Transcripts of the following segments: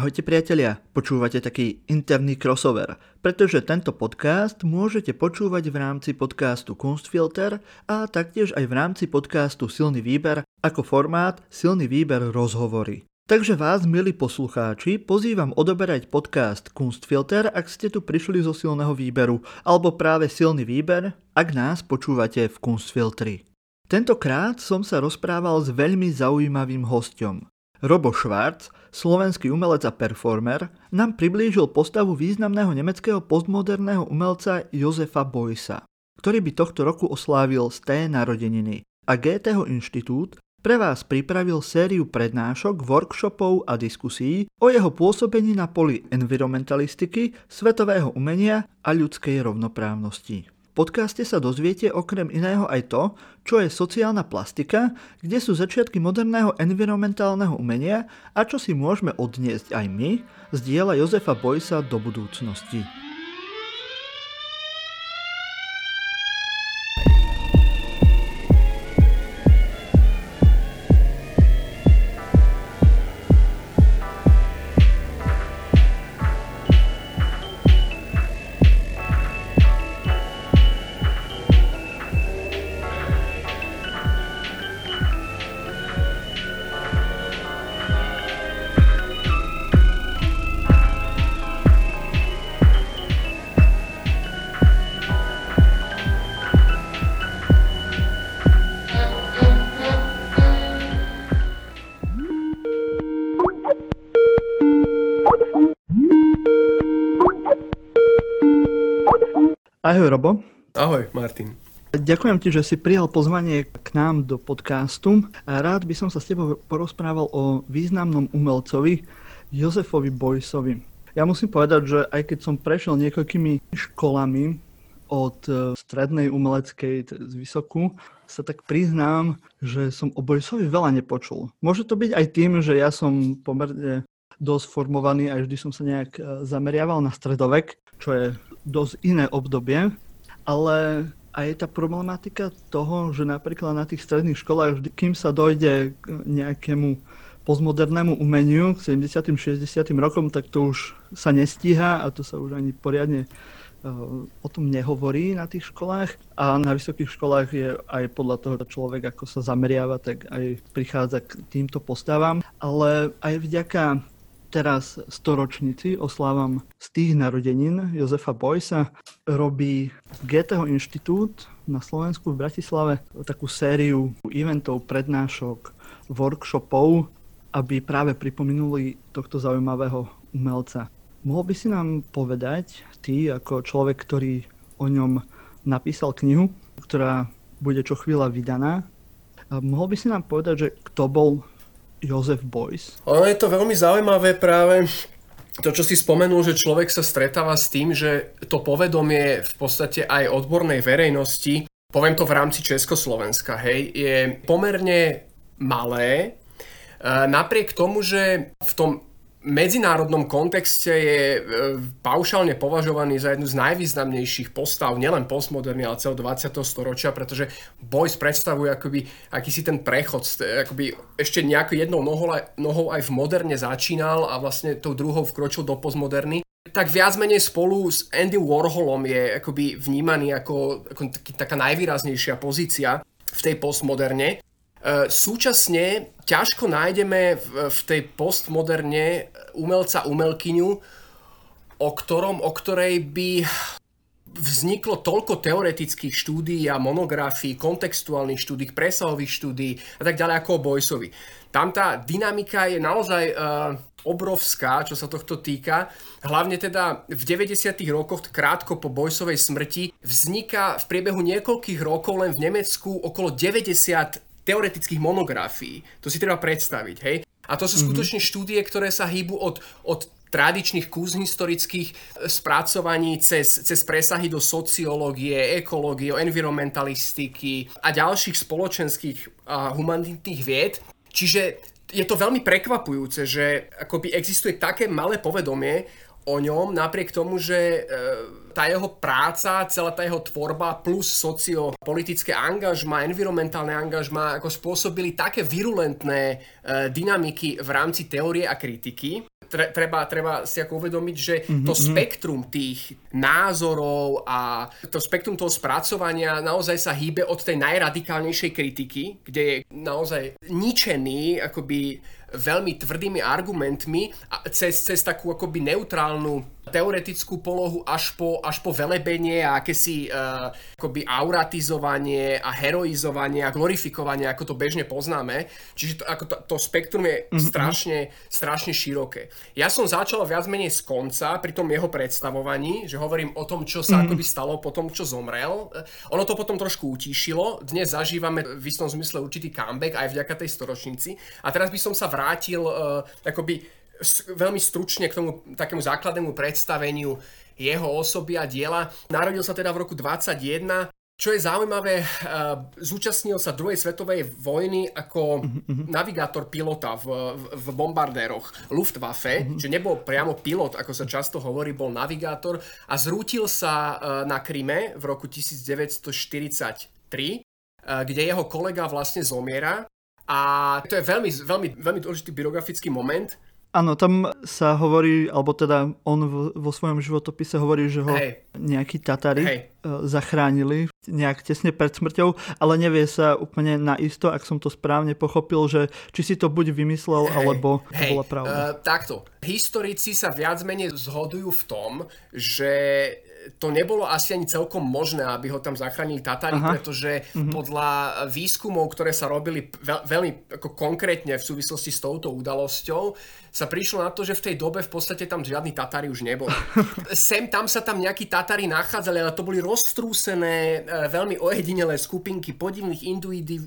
Ahojte priatelia, počúvate taký interný crossover, pretože tento podcast môžete počúvať v rámci podcastu Kunstfilter a taktiež aj v rámci podcastu Silný výber ako formát Silný výber rozhovory. Takže vás, milí poslucháči, pozývam odoberať podcast Kunstfilter, ak ste tu prišli zo silného výberu, alebo práve silný výber, ak nás počúvate v Kunstfiltri. Tentokrát som sa rozprával s veľmi zaujímavým hostom. Robo Schwarz, slovenský umelec a performer, nám priblížil postavu významného nemeckého postmoderného umelca Josefa Boysa, ktorý by tohto roku oslávil z té narodeniny. A GTH inštitút pre vás pripravil sériu prednášok, workshopov a diskusí o jeho pôsobení na poli environmentalistiky, svetového umenia a ľudskej rovnoprávnosti podcaste sa dozviete okrem iného aj to, čo je sociálna plastika, kde sú začiatky moderného environmentálneho umenia a čo si môžeme odniesť aj my z diela Jozefa Boysa do budúcnosti. Ahoj Robo. Ahoj Martin. Ďakujem ti, že si prijal pozvanie k nám do podcastu. Rád by som sa s tebou porozprával o významnom umelcovi Jozefovi Bojsovi. Ja musím povedať, že aj keď som prešiel niekoľkými školami od e, strednej umeleckej z vysokú, sa tak priznám, že som o Bojsovi veľa nepočul. Môže to byť aj tým, že ja som pomerne dosť formovaný a vždy som sa nejak e, zameriaval na stredovek, čo je dosť iné obdobie, ale aj tá problematika toho, že napríklad na tých stredných školách, vždy, kým sa dojde k nejakému postmodernému umeniu k 70. 60. rokom, tak to už sa nestíha a to sa už ani poriadne o tom nehovorí na tých školách a na vysokých školách je aj podľa toho človek, ako sa zameriava, tak aj prichádza k týmto postavám. Ale aj vďaka teraz storočnici oslávam z tých narodenín Jozefa Boysa. Robí GTH inštitút na Slovensku v Bratislave takú sériu eventov, prednášok, workshopov, aby práve pripomenuli tohto zaujímavého umelca. Mohol by si nám povedať, ty ako človek, ktorý o ňom napísal knihu, ktorá bude čo chvíľa vydaná, mohol by si nám povedať, že kto bol Josef Boys. Ono je to veľmi zaujímavé práve to, čo si spomenul, že človek sa stretáva s tým, že to povedomie v podstate aj odbornej verejnosti, poviem to v rámci Československa, hej, je pomerne malé, e, napriek tomu, že v tom medzinárodnom kontexte je e, paušálne považovaný za jednu z najvýznamnejších postav nielen postmoderny, ale celého 20. storočia, pretože Boys predstavuje akoby akýsi ten prechod, akoby ešte nejakou jednou nohou, aj v moderne začínal a vlastne tou druhou vkročil do postmoderny tak viac menej spolu s Andy Warholom je akoby vnímaný ako, ako taká najvýraznejšia pozícia v tej postmoderne. E, súčasne ťažko nájdeme v, tej postmoderne umelca, umelkyňu, o, ktorom, o ktorej by vzniklo toľko teoretických štúdií a monografií, kontextuálnych štúdií, presahových štúdií a tak ďalej ako o Boysovi. Tam tá dynamika je naozaj uh, obrovská, čo sa tohto týka. Hlavne teda v 90. rokoch, krátko po Boysovej smrti, vzniká v priebehu niekoľkých rokov len v Nemecku okolo 90 teoretických monografií. To si treba predstaviť, hej? A to sú mm-hmm. skutočne štúdie, ktoré sa hýbu od, od tradičných kúz historických e, spracovaní cez, cez presahy do sociológie, ekológie, environmentalistiky a ďalších spoločenských a humanitných vied. Čiže je to veľmi prekvapujúce, že akoby existuje také malé povedomie o ňom, napriek tomu, že e, tá jeho práca, celá tá jeho tvorba plus sociopolitické angažma, environmentálne angažma ako spôsobili také virulentné e, dynamiky v rámci teórie a kritiky, tre, treba, treba si ako uvedomiť, že mm-hmm. to spektrum tých názorov a to spektrum toho spracovania naozaj sa hýbe od tej najradikálnejšej kritiky, kde je naozaj ničený akoby veľmi tvrdými argumentmi a cez, cez takú akoby neutrálnu teoretickú polohu až po, až po velebenie a akési uh, akoby auratizovanie a heroizovanie a glorifikovanie, ako to bežne poznáme. Čiže to, ako to, to spektrum je mm-hmm. strašne, strašne široké. Ja som začal viac menej z konca pri tom jeho predstavovaní, že hovorím o tom, čo sa mm-hmm. akoby stalo po tom, čo zomrel. Ono to potom trošku utíšilo. Dnes zažívame v istom zmysle určitý comeback aj vďaka tej storočnici. A teraz by som sa vrátil uh, akoby veľmi stručne k tomu takému základnému predstaveniu jeho osoby a diela. Narodil sa teda v roku 21. Čo je zaujímavé, eh, zúčastnil sa druhej svetovej vojny ako mm-hmm. navigátor pilota v, v bombardéroch Luftwaffe, mm-hmm. že nebol priamo pilot, ako sa často hovorí, bol navigátor a zrútil sa eh, na Kryme v roku 1943, eh, kde jeho kolega vlastne zomiera. A to je veľmi, veľmi, veľmi dôležitý biografický moment, Áno, tam sa hovorí, alebo teda on vo svojom životopise hovorí, že ho Hej. nejakí Tatári Hej. E, zachránili nejak tesne pred smrťou, ale nevie sa úplne naisto, ak som to správne pochopil, že či si to buď vymyslel, Hej. alebo Hej. bola pravda. Uh, takto. Historici sa viac menej zhodujú v tom, že to nebolo asi ani celkom možné, aby ho tam zachránili Tatári, Aha. pretože mhm. podľa výskumov, ktoré sa robili veľ, veľmi ako konkrétne v súvislosti s touto udalosťou, sa prišlo na to, že v tej dobe v podstate tam žiadni Tatári už neboli. Sem tam sa tam nejakí Tatári nachádzali, ale to boli roztrúsené, e, veľmi ojedinelé skupinky podivných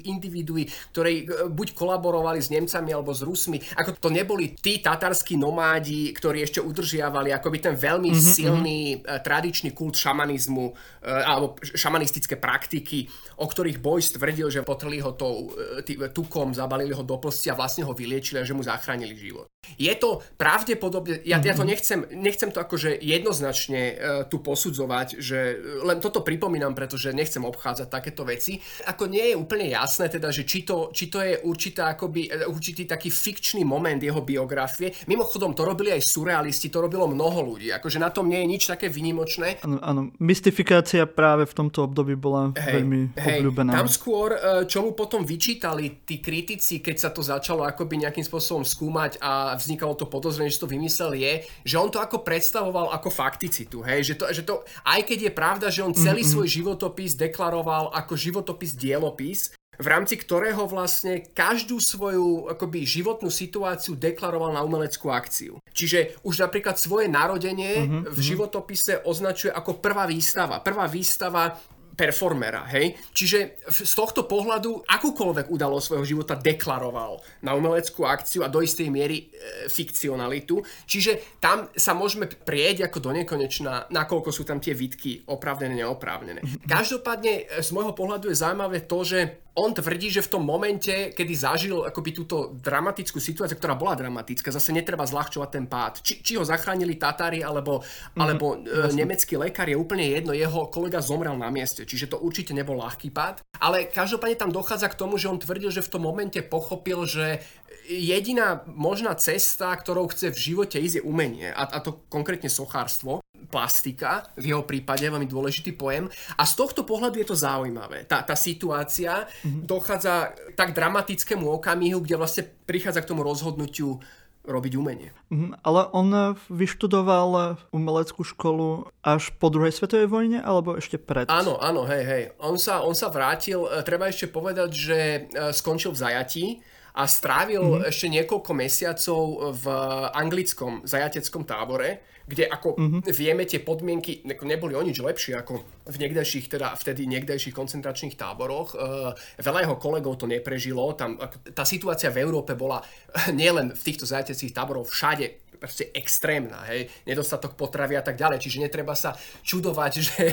individuí, ktoré e, buď kolaborovali s Nemcami alebo s Rusmi. Ako to neboli tí tatarskí nomádi, ktorí ešte udržiavali akoby ten veľmi mm-hmm, silný mm-hmm. Tradičný kult šamanizmu alebo šamanistické praktiky, o ktorých Boj stvrdil, že potrli ho tou, tý, tukom, zabalili ho do plsti a vlastne ho vyliečili a že mu zachránili život. Je to pravdepodobne, ja, ja to mhm. nechcem, nechcem to akože jednoznačne uh, tu posudzovať, že len toto pripomínam, pretože nechcem obchádzať takéto veci. Ako nie je úplne jasné teda, že či to, či to je určitá, akoby, e, určitý taký fikčný moment jeho biografie. Mimochodom, to robili aj surrealisti, to robilo mnoho ľudí. Akože na tom nie je nič také vynimočné. Áno, áno. mystifikácia práve v tomto období bola hej, veľmi hej, obľúbená. Tam skôr, čo mu potom vyčítali tí kritici, keď sa to začalo akoby nejakým spôsobom skúmať a vznikalo to podozrenie, že to vymyslel, je, že on to ako predstavoval ako fakticitu, hej, že to, že to aj keď je pravda, že on celý mm-hmm. svoj životopis deklaroval ako životopis dielopis, v rámci ktorého vlastne každú svoju akoby životnú situáciu deklaroval na umeleckú akciu. Čiže už napríklad svoje narodenie mm-hmm. v životopise označuje ako prvá výstava. Prvá výstava performera, hej? Čiže z tohto pohľadu akúkoľvek udalosť svojho života deklaroval na umeleckú akciu a do istej miery e, fikcionalitu. Čiže tam sa môžeme prieť ako do nekonečna, nakoľko sú tam tie vitky oprávnené, neoprávnené. Každopádne e, z môjho pohľadu je zaujímavé to, že on tvrdí, že v tom momente, kedy zažil akoby túto dramatickú situáciu, ktorá bola dramatická, zase netreba zľahčovať ten pád. Či, či ho zachránili Tatári alebo, mm, alebo e, nemecký lekár, je úplne jedno, jeho kolega zomrel na mieste, čiže to určite nebol ľahký pád. Ale každopádne tam dochádza k tomu, že on tvrdil, že v tom momente pochopil, že jediná možná cesta, ktorou chce v živote ísť, je umenie. A, a to konkrétne sochárstvo plastika, v jeho prípade veľmi dôležitý pojem. A z tohto pohľadu je to zaujímavé. Tá, tá situácia mm-hmm. dochádza tak dramatickému okamihu, kde vlastne prichádza k tomu rozhodnutiu robiť umenie. Mm, ale on vyštudoval umeleckú školu až po druhej svetovej vojne, alebo ešte pred? Áno, áno, hej, hej. On sa, on sa vrátil, e, treba ešte povedať, že e, skončil v zajatí a strávil mm-hmm. ešte niekoľko mesiacov v anglickom zajateckom tábore kde ako mm-hmm. vieme tie podmienky neboli o nič lepšie ako v niekdejších, teda vtedy niekdejších koncentračných táboroch. Uh, veľa jeho kolegov to neprežilo. Tam, tá situácia v Európe bola nielen v týchto zajateckých táboroch, všade proste extrémna, hej, nedostatok potravy a tak ďalej, čiže netreba sa čudovať, že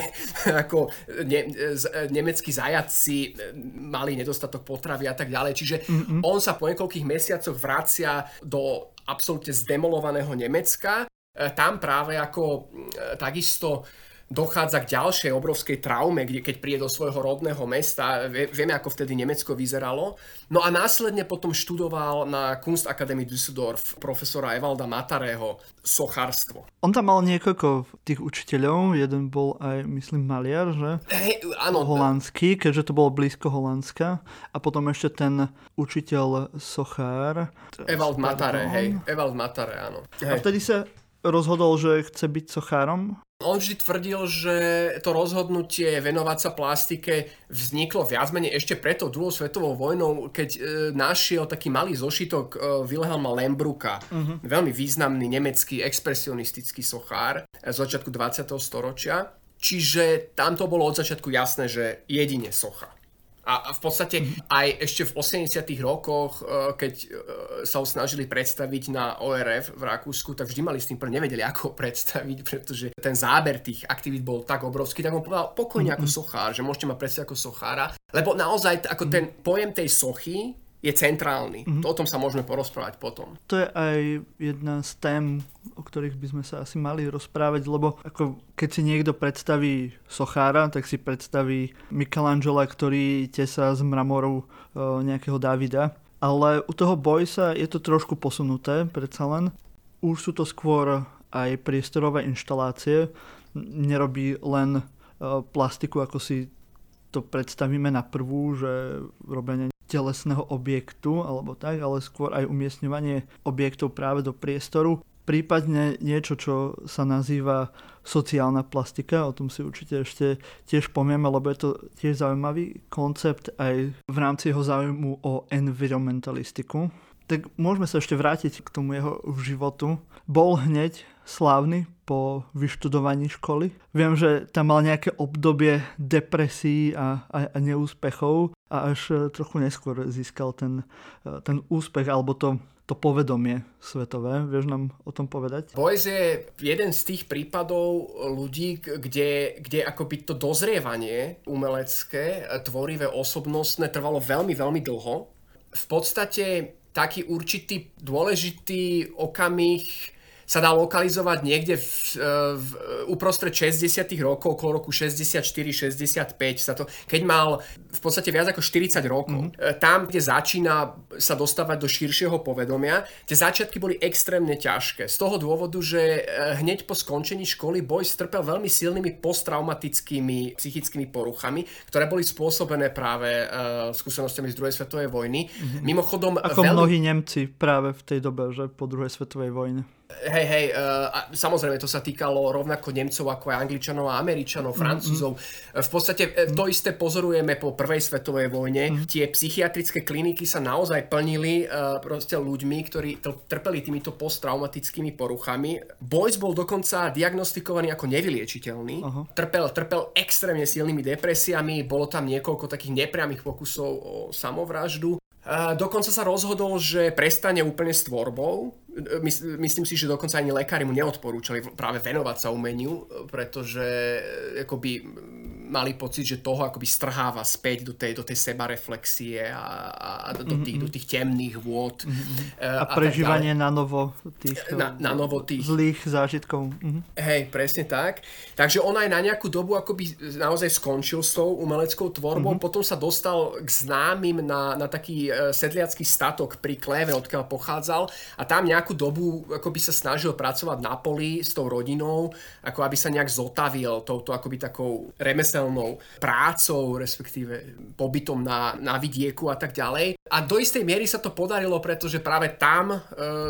ako ne, z, nemeckí zajatci mali nedostatok potravy a tak ďalej, čiže mm-hmm. on sa po niekoľkých mesiacoch vracia do absolútne zdemolovaného Nemecka tam práve ako e, takisto dochádza k ďalšej obrovskej traume, kde, keď príde do svojho rodného mesta. Vieme, ako vtedy Nemecko vyzeralo. No a následne potom študoval na Kunstakademii Düsseldorf profesora Evalda Matarého sochárstvo. On tam mal niekoľko tých učiteľov, jeden bol aj, myslím, maliar, že? Hey, áno. Holandský, keďže to bolo blízko Holandska. A potom ešte ten učiteľ sochár. Evald Matare, hej. Evald Matare, áno. Hej. A vtedy sa rozhodol, že chce byť sochárom? On vždy tvrdil, že to rozhodnutie venovať sa plastike vzniklo viac menej ešte preto druhou svetovou vojnou, keď e, našiel taký malý zošitok e, Wilhelma Lembruka, uh-huh. veľmi významný nemecký expresionistický sochár z začiatku 20. storočia. Čiže tam to bolo od začiatku jasné, že jedine socha. A v podstate aj ešte v 80 rokoch, e, keď e, sa ho snažili predstaviť na ORF v Rakúsku, tak vždy mali s tým nevedeli, ako ho predstaviť, pretože ten záber tých aktivít bol tak obrovský, tak on povedal pokojne ako mhm. sochár, že môžete ma predstaviť ako sochára. Lebo naozaj ako ten pojem tej sochy je centrálny. Mm-hmm. O tom sa môžeme porozprávať potom. To je aj jedna z tém, o ktorých by sme sa asi mali rozprávať, lebo ako keď si niekto predstaví sochára, tak si predstaví Michelangela, ktorý tesá z mramoru e, nejakého Davida. Ale u toho Boysa je to trošku posunuté, predsa len. Už sú to skôr aj priestorové inštalácie. Nerobí len e, plastiku, ako si to predstavíme na prvú, že robenie telesného objektu alebo tak, ale skôr aj umiestňovanie objektov práve do priestoru. Prípadne niečo, čo sa nazýva sociálna plastika, o tom si určite ešte tiež pomieme, lebo je to tiež zaujímavý koncept aj v rámci jeho záujmu o environmentalistiku. Tak môžeme sa ešte vrátiť k tomu jeho životu. Bol hneď slávny po vyštudovaní školy. Viem, že tam mal nejaké obdobie depresí a, a, a neúspechov a až trochu neskôr získal ten, ten úspech alebo to, to povedomie svetové. Vieš nám o tom povedať? Boys je jeden z tých prípadov ľudí, kde, kde akoby to dozrievanie umelecké, tvorivé, osobnostné trvalo veľmi, veľmi dlho. V podstate taký určitý dôležitý okamih sa dá lokalizovať niekde v, e, v, uprostred 60 rokov, okolo roku 64-65 sa to, keď mal v podstate viac ako 40 rokov. Mm-hmm. Tam, kde začína sa dostávať do širšieho povedomia, tie začiatky boli extrémne ťažké. Z toho dôvodu, že e, hneď po skončení školy boj strpel veľmi silnými posttraumatickými psychickými poruchami, ktoré boli spôsobené práve uh, skúsenostiami z druhej svetovej vojny. Mm-hmm. Mimochodom... Ako veľmi... mnohí Nemci práve v tej dobe, že po druhej svetovej vojne. Hej, hej, uh, samozrejme to sa týkalo rovnako Nemcov ako aj Angličanov a Američanov, mm-hmm. Francúzov. Mm-hmm. V podstate mm-hmm. to isté pozorujeme po prvej svetovej vojne. Mm-hmm. Tie psychiatrické kliniky sa naozaj plnili uh, proste ľuďmi, ktorí trpeli týmito posttraumatickými poruchami. Boyce bol dokonca diagnostikovaný ako nevyliečiteľný. Uh-huh. Trpel, trpel extrémne silnými depresiami, bolo tam niekoľko takých nepriamých pokusov o samovraždu. Uh, dokonca sa rozhodol, že prestane úplne s tvorbou. Myslím si, že dokonca ani lekári mu neodporúčali práve venovať sa umeniu, pretože akoby mali pocit, že toho akoby strháva späť do tej, do tej sebareflexie a, a do, tých, do tých temných vôd. Mm-hmm. A, a prežívanie na novo tých, na, na novo tých zlých zážitkov. Mm-hmm. Hej, presne tak. Takže on aj na nejakú dobu akoby naozaj skončil s tou umeleckou tvorbou, mm-hmm. potom sa dostal k známym na, na taký sedliacký statok pri Kleve, odkiaľ pochádzal a tam nejakú dobu akoby sa snažil pracovať na poli s tou rodinou, ako aby sa nejak zotavil touto akoby takou remesel udržateľnou prácou, respektíve pobytom na, na vidieku a tak ďalej. A do istej miery sa to podarilo, pretože práve tam e,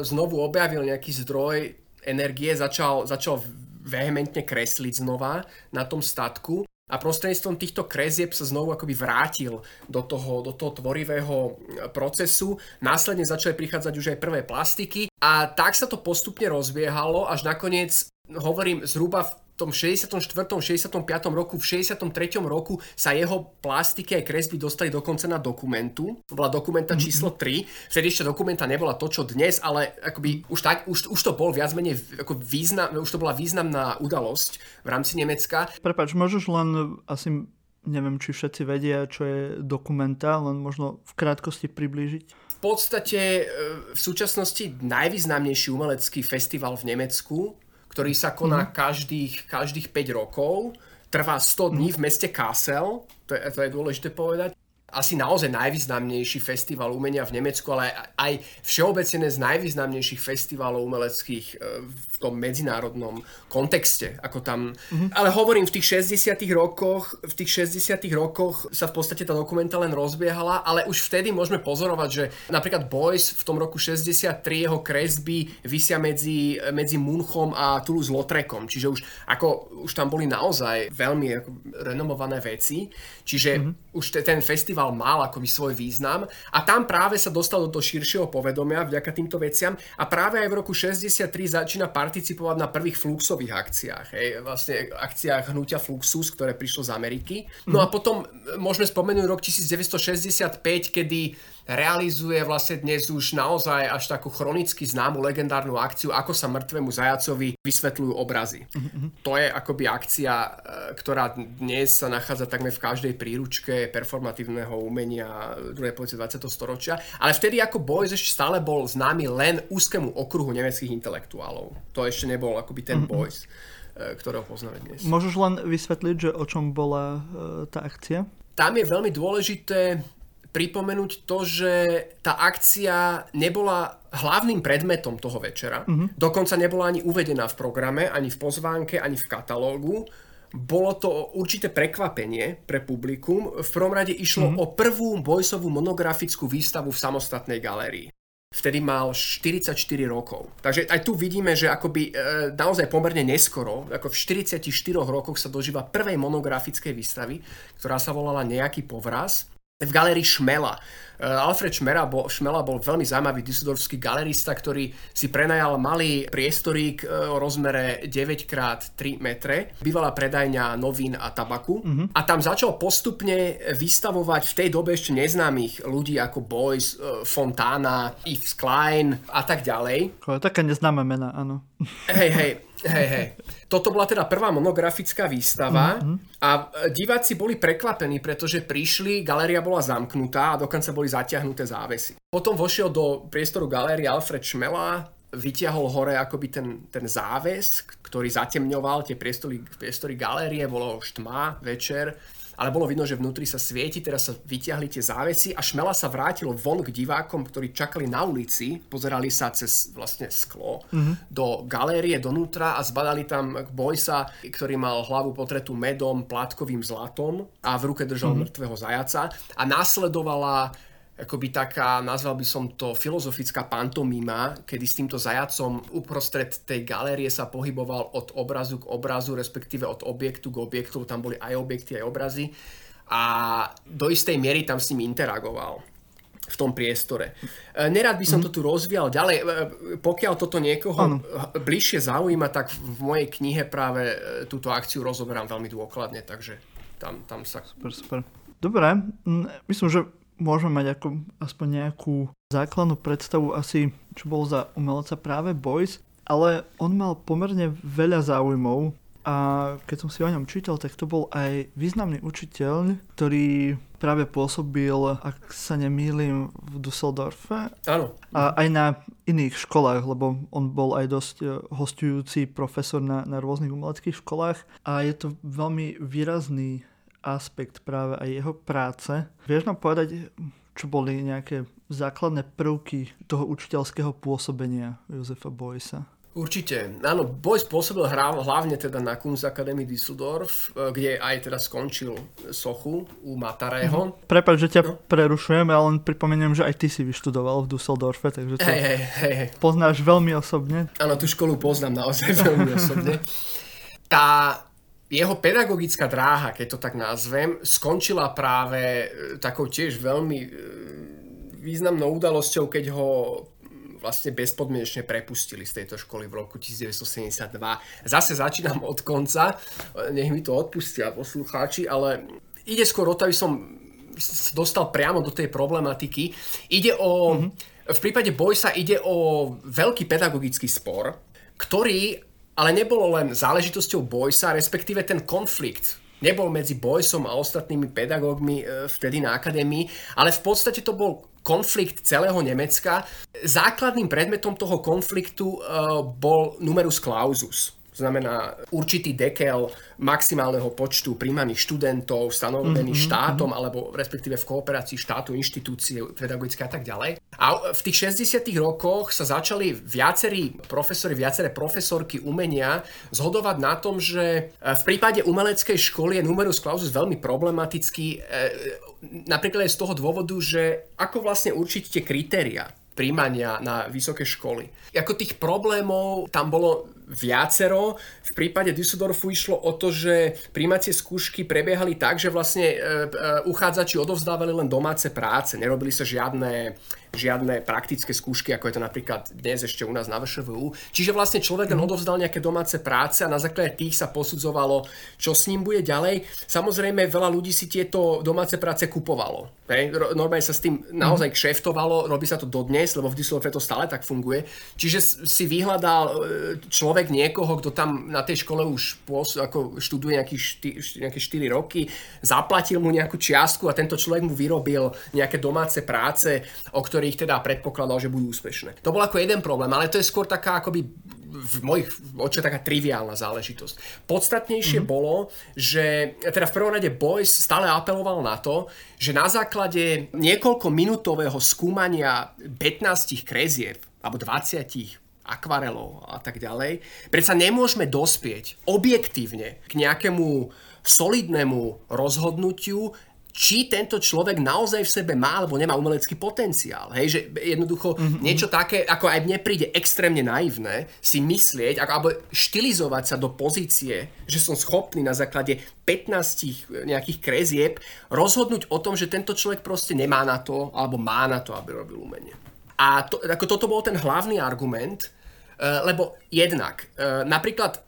znovu objavil nejaký zdroj energie, začal, začal vehementne kresliť znova na tom statku a prostredníctvom týchto kresieb sa znovu akoby vrátil do toho, do toho tvorivého procesu. Následne začali prichádzať už aj prvé plastiky a tak sa to postupne rozbiehalo, až nakoniec, hovorím, zhruba v tom 64. 65. roku, v 63. roku sa jeho plastiky aj kresby dostali dokonca na dokumentu. To bola dokumenta mhm. číslo 3. Vtedy ešte dokumenta nebola to, čo dnes, ale akoby už, tak, už, už to bol viac menej ako význam, už to bola významná udalosť v rámci Nemecka. Prepač, môžeš len asi neviem, či všetci vedia, čo je dokumenta, len možno v krátkosti priblížiť. V podstate e, v súčasnosti najvýznamnejší umelecký festival v Nemecku, ktorý sa koná mm-hmm. každých, každých 5 rokov. Trvá 100 dní v meste Kassel, to je, to je dôležité povedať asi naozaj najvýznamnejší festival umenia v Nemecku, ale aj všeobecne z najvýznamnejších festivalov umeleckých e, v tom medzinárodnom kontexte. Ako tam... Mm-hmm. Ale hovorím, v tých 60 rokoch, v tých 60 rokoch sa v podstate tá dokumenta len rozbiehala, ale už vtedy môžeme pozorovať, že napríklad Boys v tom roku 63 jeho kresby vysia medzi, medzi Munchom a Toulouse-Lautrecom, čiže už, ako, už tam boli naozaj veľmi renomované veci, čiže mm-hmm. už te, ten festival festival mal akoby svoj význam a tam práve sa dostal do toho širšieho povedomia vďaka týmto veciam a práve aj v roku 63 začína participovať na prvých fluxových akciách, hej, vlastne akciách hnutia Fluxus, ktoré prišlo z Ameriky. No mm. a potom môžeme spomenúť rok 1965, kedy realizuje vlastne dnes už naozaj až takú chronicky známu legendárnu akciu, ako sa mŕtvemu zajacovi vysvetľujú obrazy. Mm-hmm. To je akoby akcia, e, ktorá dnes sa nachádza takmer v každej príručke performatívneho umenia druhej polovice 20. storočia, ale vtedy ako Boys ešte stále bol známy len úzkému okruhu nemeckých intelektuálov. To ešte nebol akoby ten mm-hmm. Boys e, ktorého poznáme dnes. Môžeš len vysvetliť, že o čom bola e, tá akcia? Tam je veľmi dôležité pripomenúť to, že tá akcia nebola hlavným predmetom toho večera. Uh-huh. Dokonca nebola ani uvedená v programe, ani v pozvánke, ani v katalógu. Bolo to určité prekvapenie pre publikum. V prvom rade išlo uh-huh. o prvú Bojsovú monografickú výstavu v samostatnej galérii. Vtedy mal 44 rokov. Takže aj tu vidíme, že akoby e, naozaj pomerne neskoro, ako v 44 rokoch sa dožíva prvej monografickej výstavy, ktorá sa volala Nejaký povraz v galérii Šmela. Eh, Alfred Šmela bol, Šmela bol veľmi zaujímavý dusseldorfský galerista, ktorý si prenajal malý priestorík eh, o rozmere 9x3 metre, bývalá predajňa novín a tabaku mm-hmm. a tam začal postupne vystavovať v tej dobe ešte neznámych ľudí ako Boys, eh, Fontana, Yves Klein a tak ďalej. Také neznáme mená, áno. Hej, hej. Hej, hej. Toto bola teda prvá monografická výstava mm-hmm. a diváci boli prekvapení, pretože prišli, galéria bola zamknutá a dokonca boli zatiahnuté závesy. Potom vošiel do priestoru galérie Alfred Schmela, vytiahol hore akoby ten, ten záves, ktorý zatemňoval tie priestory, priestory galérie, bolo už tma, večer ale bolo vidno, že vnútri sa svieti, teraz sa vyťahli tie závesy a Šmela sa vrátil von k divákom, ktorí čakali na ulici, pozerali sa cez vlastne sklo mm-hmm. do galérie, donútra a zbadali tam Bojsa, ktorý mal hlavu potretú medom, plátkovým zlatom a v ruke držal mm-hmm. mŕtvého zajaca a následovala akoby taká, nazval by som to filozofická pantomíma, kedy s týmto zajacom uprostred tej galérie sa pohyboval od obrazu k obrazu, respektíve od objektu k objektu, tam boli aj objekty, aj obrazy a do istej miery tam s ním interagoval v tom priestore. E, nerad by som mm. to tu rozvíjal ďalej. E, pokiaľ toto niekoho ano. bližšie zaujíma, tak v mojej knihe práve e, túto akciu rozoberám veľmi dôkladne, takže tam, tam sa... Super, super. Dobre, myslím, že môžeme mať ako aspoň nejakú základnú predstavu asi, čo bol za umelca práve Boys, ale on mal pomerne veľa záujmov a keď som si o ňom čítal, tak to bol aj významný učiteľ, ktorý práve pôsobil, ak sa nemýlim, v Dusseldorfe. Áno. A aj na iných školách, lebo on bol aj dosť e, hostujúci profesor na, na rôznych umeleckých školách a je to veľmi výrazný aspekt práve aj jeho práce. Vieš nám povedať, čo boli nejaké základné prvky toho učiteľského pôsobenia Josefa Boysa? Určite. Áno, Boyce pôsobil hlavne teda na Kunstakademii Düsseldorf, kde aj teda skončil sochu u Matareho. Mhm. Prepač, že ťa no. prerušujem, ale len pripomeniem, že aj ty si vyštudoval v Düsseldorfe, takže to hey, hey, hey. poznáš veľmi osobne. Áno, tú školu poznám naozaj veľmi osobne. Tá jeho pedagogická dráha, keď to tak nazvem, skončila práve e, takou tiež veľmi e, významnou udalosťou, keď ho vlastne bezpodmienečne prepustili z tejto školy v roku 1972. Zase začínam od konca, e, nech mi to odpustia poslucháči, ale ide skôr o to, aby som dostal priamo do tej problematiky. Ide o, mm-hmm. v prípade Boysa ide o veľký pedagogický spor, ktorý ale nebolo len záležitosťou Boysa, respektíve ten konflikt nebol medzi Boysom a ostatnými pedagógmi e, vtedy na akadémii, ale v podstate to bol konflikt celého Nemecka. Základným predmetom toho konfliktu e, bol numerus clausus. Znamená určitý dekel maximálneho počtu príjmaných študentov stanovený mm-hmm. štátom alebo respektíve v kooperácii štátu, inštitúcie pedagogické a tak ďalej. A v tých 60 rokoch sa začali viacerí profesori, viaceré profesorky umenia zhodovať na tom, že e, v prípade umeleckej školy je numerus clausus veľmi problematický e, napríklad aj z toho dôvodu, že ako vlastne určiť tie kritéria príjmania na vysoké školy. Ako tých problémov tam bolo viacero. V prípade Düsseldorfu išlo o to, že príjmacie skúšky prebiehali tak, že vlastne e, e, uchádzači odovzdávali len domáce práce, nerobili sa žiadne žiadne praktické skúšky, ako je to napríklad dnes ešte u nás na VŠVU. Čiže vlastne človek len mhm. odovzdal nejaké domáce práce a na základe tých sa posudzovalo, čo s ním bude ďalej. Samozrejme, veľa ľudí si tieto domáce práce kupovalo. Hej? Normálne sa s tým naozaj mhm. kšeftovalo, robí sa to dodnes, lebo v Düsseldorfe to stále tak funguje. Čiže si vyhľadal e, človek niekoho, kto tam na tej škole už pôs, ako študuje nejaké 4 roky, zaplatil mu nejakú čiastku a tento človek mu vyrobil nejaké domáce práce, o ktorých ktorých teda predpokladal, že budú úspešné. To bol ako jeden problém, ale to je skôr taká akoby v mojich očiach taká triviálna záležitosť. Podstatnejšie mm-hmm. bolo, že teda v prvom rade Boys stále apeloval na to, že na základe niekoľko minútového skúmania 15 krezieb alebo 20 akvarelov a tak ďalej, predsa nemôžeme dospieť objektívne k nejakému solidnému rozhodnutiu, či tento človek naozaj v sebe má alebo nemá umelecký potenciál. Hej, že jednoducho mm-hmm. niečo také, ako aj mne príde extrémne naivné, si myslieť, ako, alebo štilizovať sa do pozície, že som schopný na základe 15 nejakých krezieb rozhodnúť o tom, že tento človek proste nemá na to, alebo má na to, aby robil umenie. A to, ako toto bol ten hlavný argument, uh, lebo jednak, uh, napríklad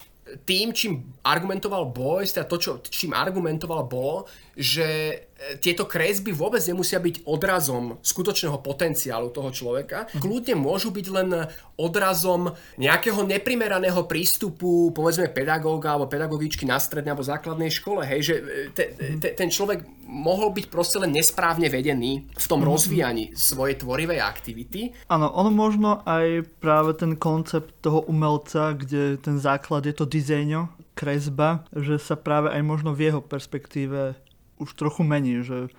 tým, čím argumentoval Boyce, teda to, čo, čím argumentoval, bolo, že e, tieto kresby vôbec nemusia byť odrazom skutočného potenciálu toho človeka. Kľudne môžu byť len odrazom nejakého neprimeraného prístupu, povedzme pedagóga alebo pedagogičky na strednej alebo základnej škole. Hej, že e, te, te, ten človek mohol byť proste len nesprávne vedený v tom mm-hmm. rozvíjaní svojej tvorivej aktivity. Áno, ono možno aj práve ten koncept toho umelca, kde ten základ je to dizajno, kresba, že sa práve aj možno v jeho perspektíve už trochu mení, že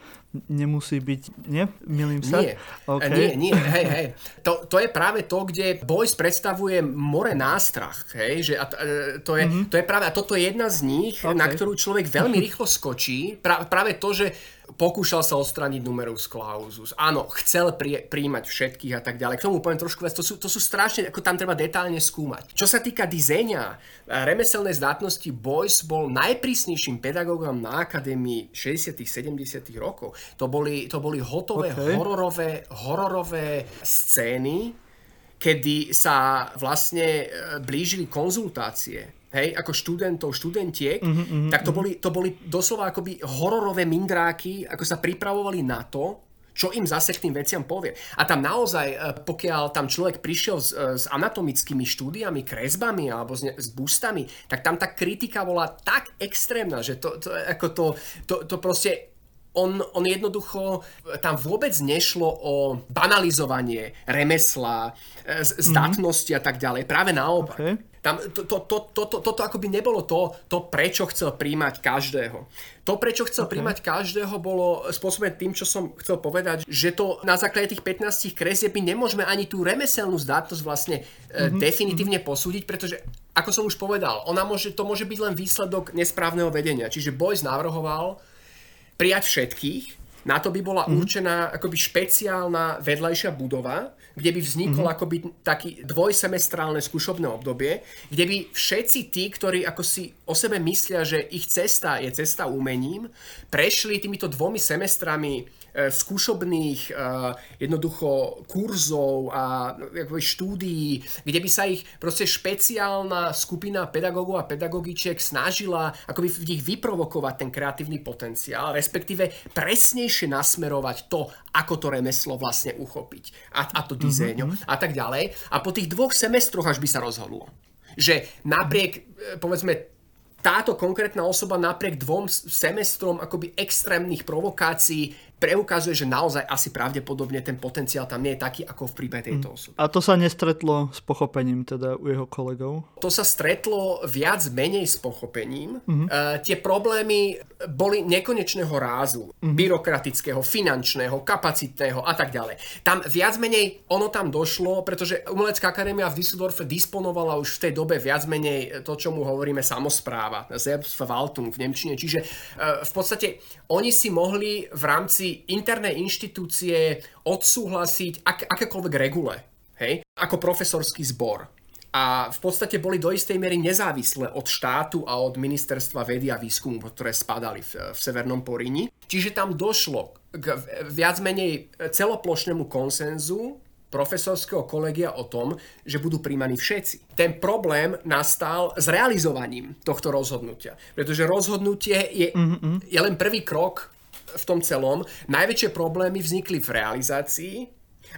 nemusí byť, nie? Milím sa? Nie, okay. nie, nie, hej, hej. To, to je práve to, kde Boys predstavuje more nástrach, hej, že a to, e, to, je, mm-hmm. to je práve, a toto je jedna z nich, okay. na ktorú človek veľmi rýchlo skočí, pra, práve to, že pokúšal sa odstrániť numerus clausus. Áno, chcel pri, príjmať všetkých a tak ďalej. K tomu poviem trošku viac. To sú, to sú strašne, ako tam treba detálne skúmať. Čo sa týka dizajna, remeselnej zdatnosti, Boys bol najprísnejším pedagógom na akadémii 60 70 rokov. To boli, to boli hotové okay. hororové, hororové scény, kedy sa vlastne e, blížili konzultácie hej, ako študentov, študentiek, mm-hmm, mm-hmm, tak to boli, to boli doslova akoby hororové mindráky, ako sa pripravovali na to, čo im zase k tým veciam povie. A tam naozaj, e, pokiaľ tam človek prišiel s, e, s anatomickými štúdiami, kresbami alebo s, s bustami, tak tam tá kritika bola tak extrémna, že to, to, ako to, to, to proste on, on jednoducho, tam vôbec nešlo o banalizovanie remesla, e, zdatnosti mm-hmm. a tak ďalej. Práve naopak. Okay. Tam, to, to, to, to, to, toto akoby nebolo to, to, prečo chcel príjmať každého. To, prečo chcel okay. príjmať každého, bolo spôsobené tým, čo som chcel povedať, že to na základe tých 15 kresieb my nemôžeme ani tú remeselnú zdatnosť vlastne mm-hmm. definitívne mm-hmm. posúdiť, pretože ako som už povedal, ona môže, to môže byť len výsledok nesprávneho vedenia. Čiže Boyce navrhoval, prijať všetkých. Na to by bola mm-hmm. určená akoby špeciálna vedľajšia budova, kde by vzniklo mm-hmm. akoby taký dvojsemestrálne skúšobné obdobie, kde by všetci tí, ktorí ako si o sebe myslia, že ich cesta je cesta umením, prešli týmito dvomi semestrami skúšobných e, jednoducho kurzov a štúdií, kde by sa ich proste špeciálna skupina pedagógov a pedagogičiek snažila akoby v nich vyprovokovať ten kreatívny potenciál, respektíve presnejšie nasmerovať to, ako to remeslo vlastne uchopiť a, a to dizajno mm-hmm. a tak ďalej. A po tých dvoch semestroch až by sa rozhodlo, že napriek, e, povedzme, táto konkrétna osoba napriek dvom semestrom akoby extrémnych provokácií preukazuje, že naozaj asi pravdepodobne ten potenciál tam nie je taký, ako v prípade tejto mm. osoby. A to sa nestretlo s pochopením teda u jeho kolegov? To sa stretlo viac menej s pochopením. Mm-hmm. Uh, tie problémy boli nekonečného rázu, mm-hmm. byrokratického, finančného, kapacitného a tak ďalej. Tam viac menej ono tam došlo, pretože Umelecká akadémia v Düsseldorfe disponovala už v tej dobe viac menej to, čo mu hovoríme samospráva, Selbstverwaltung v Nemčine. Čiže uh, v podstate oni si mohli v rámci interné inštitúcie odsúhlasiť ak, akékoľvek regule, hej, ako profesorský zbor. A v podstate boli do istej miery nezávislé od štátu a od ministerstva vedy a výskumu, ktoré spadali v, v Severnom Poríni. Čiže tam došlo k viac menej celoplošnému konsenzu profesorského kolegia o tom, že budú príjmaní všetci. Ten problém nastal s realizovaním tohto rozhodnutia. Pretože rozhodnutie je, mm-hmm. je len prvý krok v tom celom. Najväčšie problémy vznikli v realizácii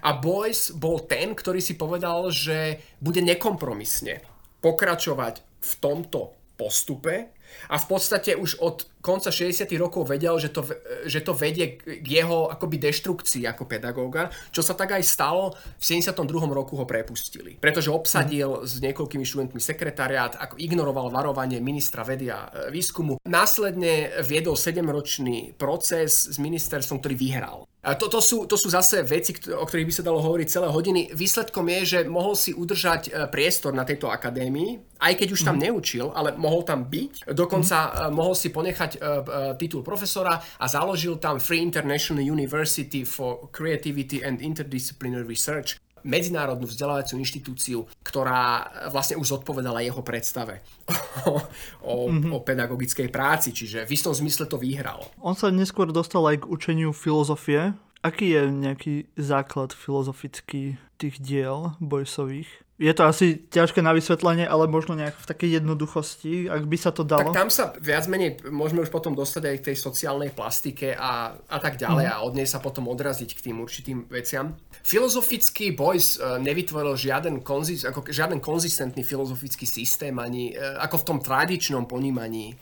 a Boyce bol ten, ktorý si povedal, že bude nekompromisne pokračovať v tomto postupe a v podstate už od konca 60. rokov vedel, že to, že to vedie k jeho akoby deštrukcii ako pedagóga, čo sa tak aj stalo. V 72. roku ho prepustili, pretože obsadil s niekoľkými študentmi sekretariát, ako ignoroval varovanie ministra vedy a e, výskumu. Následne viedol 7-ročný proces s ministerstvom, ktorý vyhral. To, to, sú, to sú zase veci, o ktorých by sa dalo hovoriť celé hodiny. Výsledkom je, že mohol si udržať e, priestor na tejto akadémii, aj keď už tam mm. neučil, ale mohol tam byť. Dokonca mm. mohol si ponechať uh, titul profesora a založil tam Free International University for Creativity and Interdisciplinary Research, medzinárodnú vzdelávaciu inštitúciu, ktorá vlastne už zodpovedala jeho predstave o, o, mm-hmm. o pedagogickej práci, čiže v istom zmysle to vyhral. On sa neskôr dostal aj k učeniu filozofie. Aký je nejaký základ filozofický tých diel Bojsových? Je to asi ťažké na vysvetlenie, ale možno nejak v takej jednoduchosti, ak by sa to dalo. Tak tam sa viac menej môžeme už potom dostať aj k tej sociálnej plastike a, a tak ďalej mm. a od nej sa potom odraziť k tým určitým veciam. Filozofický Boys e, nevytvoril žiaden, konzist, ako, žiaden konzistentný filozofický systém ani e, ako v tom tradičnom ponímaní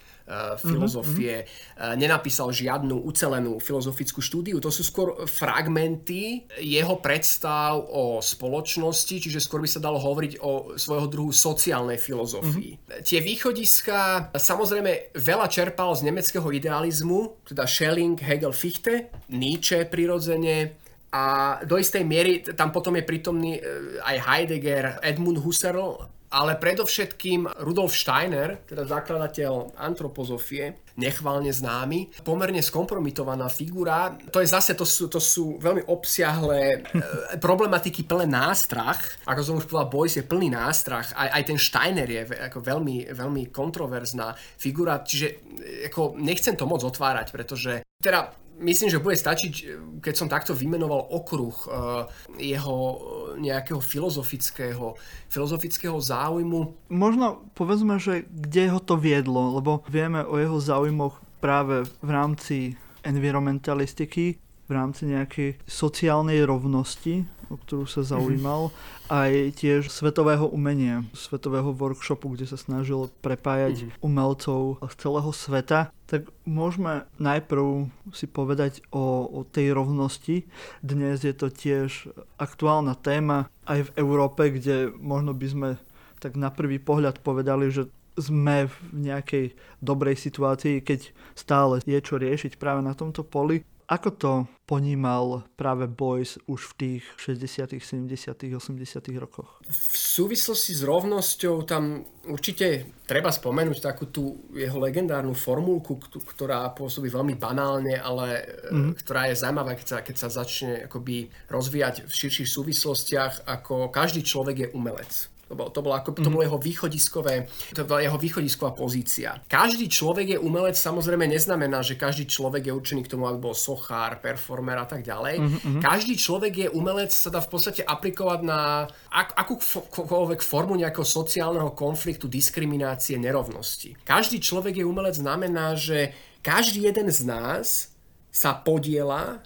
filozofie, mm-hmm. nenapísal žiadnu ucelenú filozofickú štúdiu. To sú skôr fragmenty jeho predstav o spoločnosti, čiže skôr by sa dalo hovoriť o svojho druhu sociálnej filozofii. Mm-hmm. Tie východiska samozrejme veľa čerpal z nemeckého idealizmu, teda Schelling, Hegel, Fichte, Nietzsche prirodzene, a do istej miery tam potom je prítomný aj Heidegger, Edmund Husserl ale predovšetkým Rudolf Steiner, teda zakladateľ antropozofie, nechválne známy, pomerne skompromitovaná figura. To je zase, to sú, to sú veľmi obsiahle e, problematiky plné nástrach. Ako som už povedal, Boyce je plný nástrach. Aj, aj ten Steiner je ako veľmi, veľmi kontroverzná figura. Čiže e, ako nechcem to moc otvárať, pretože teda myslím, že bude stačiť, keď som takto vymenoval okruh uh, jeho nejakého filozofického, filozofického záujmu. Možno povedzme, že kde ho to viedlo, lebo vieme o jeho záujmoch práve v rámci environmentalistiky, v rámci nejakej sociálnej rovnosti, o ktorú sa zaujímal, mm-hmm. aj tiež svetového umenia, svetového workshopu, kde sa snažil prepájať mm-hmm. umelcov z celého sveta. Tak môžeme najprv si povedať o, o tej rovnosti. Dnes je to tiež aktuálna téma aj v Európe, kde možno by sme tak na prvý pohľad povedali, že sme v nejakej dobrej situácii, keď stále je čo riešiť práve na tomto poli. Ako to ponímal práve Boys už v tých 60., 70., 80. rokoch? V súvislosti s rovnosťou tam určite treba spomenúť takú tú jeho legendárnu formulku, ktorá pôsobí veľmi banálne, ale mm. ktorá je zaujímavá, keď sa, keď sa začne akoby rozvíjať v širších súvislostiach, ako každý človek je umelec. To, bol, to, bolo ako, to bolo mhm. jeho východiskové, to bola jeho východisková pozícia. Každý človek je umelec, samozrejme neznamená, že každý človek je určený k tomu, aby bol sochár, performer a tak ďalej. Mm-hmm. Každý človek je umelec, sa dá v podstate aplikovať na ak, akúkoľvek formu nejakého sociálneho konfliktu, diskriminácie, nerovnosti. Každý človek je umelec znamená, že každý jeden z nás sa podiela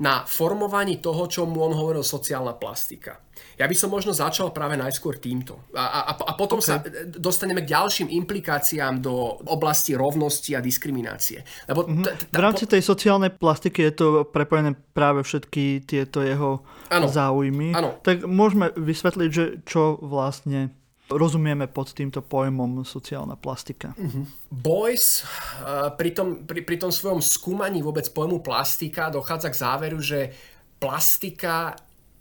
na formovaní toho, čo mu on hovoril sociálna plastika. Ja by som možno začal práve najskôr týmto. A, a, a potom okay. sa dostaneme k ďalším implikáciám do oblasti rovnosti a diskriminácie. Lebo t- t- v rámci tej sociálnej plastiky je to prepojené práve všetky tieto jeho ano. záujmy. Ano. Tak môžeme vysvetliť, že čo vlastne rozumieme pod týmto pojmom sociálna plastika. Uh-huh. Boyce uh, pri, tom, pri, pri tom svojom skúmaní vôbec pojmu plastika dochádza k záveru, že plastika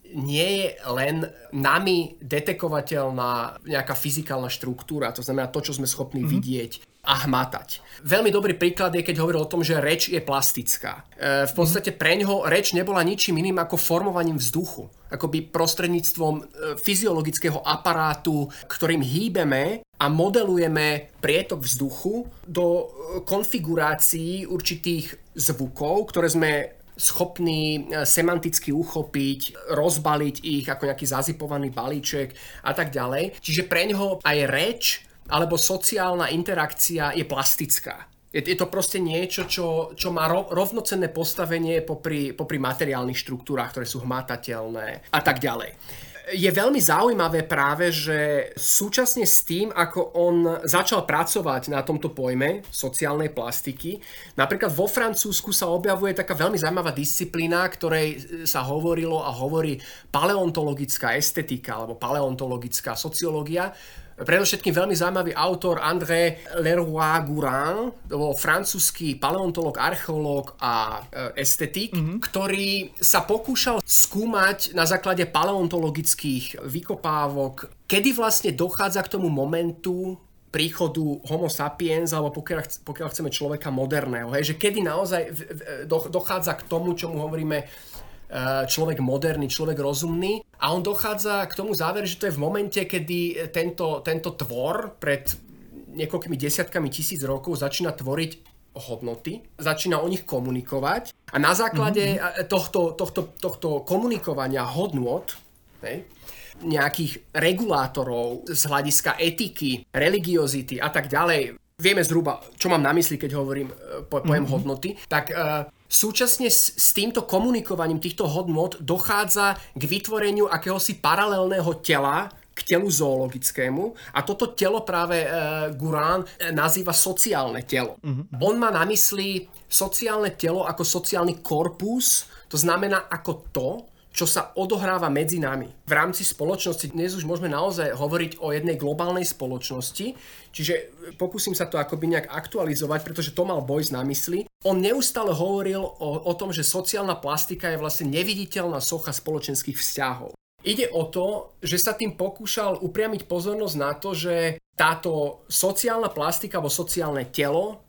nie je len nami detekovateľná nejaká fyzikálna štruktúra, to znamená to, čo sme schopní mm-hmm. vidieť a hmatať. Veľmi dobrý príklad je, keď hovoril o tom, že reč je plastická. E, v podstate pre ňoho reč nebola ničím iným ako formovaním vzduchu. Akoby prostredníctvom e, fyziologického aparátu, ktorým hýbeme a modelujeme prietok vzduchu do e, konfigurácií určitých zvukov, ktoré sme schopní e, semanticky uchopiť, rozbaliť ich ako nejaký zazipovaný balíček a tak ďalej. Čiže pre ňoho aj reč alebo sociálna interakcia je plastická. Je, je to proste niečo, čo, čo má ro, rovnocenné postavenie popri, popri materiálnych štruktúrach, ktoré sú hmatateľné a tak ďalej je veľmi zaujímavé práve, že súčasne s tým, ako on začal pracovať na tomto pojme sociálnej plastiky, napríklad vo Francúzsku sa objavuje taká veľmi zaujímavá disciplína, ktorej sa hovorilo a hovorí paleontologická estetika alebo paleontologická sociológia, Predovšetkým veľmi zaujímavý autor André Leroy-Gourand, to bol francúzsky paleontolog, archeológ a e, estetik, mm-hmm. ktorý sa pokúšal skúmať na základe paleontologických vykopávok, kedy vlastne dochádza k tomu momentu, príchodu homo sapiens, alebo pokiaľ, pokiaľ chceme človeka moderného. Hej, že kedy naozaj dochádza k tomu, čo mu hovoríme človek moderný, človek rozumný a on dochádza k tomu záveru, že to je v momente, kedy tento, tento tvor pred niekoľkými desiatkami tisíc rokov začína tvoriť hodnoty, začína o nich komunikovať a na základe mm-hmm. tohto, tohto, tohto komunikovania hodnot, hej, nejakých regulátorov z hľadiska etiky, religiozity a tak ďalej, vieme zhruba, čo mám na mysli, keď hovorím eh, po, pojem mm-hmm. hodnoty, tak uh, Súčasne s, s týmto komunikovaním týchto hodnot dochádza k vytvoreniu akéhosi paralelného tela k telu zoologickému a toto telo práve e, Gurán e, nazýva sociálne telo. Mm-hmm. On má na mysli sociálne telo ako sociálny korpus, to znamená ako to, čo sa odohráva medzi nami. V rámci spoločnosti dnes už môžeme naozaj hovoriť o jednej globálnej spoločnosti, čiže pokúsim sa to akoby nejak aktualizovať, pretože to mal Boyce na mysli. On neustále hovoril o, o tom, že sociálna plastika je vlastne neviditeľná socha spoločenských vzťahov. Ide o to, že sa tým pokúšal upriamiť pozornosť na to, že táto sociálna plastika alebo sociálne telo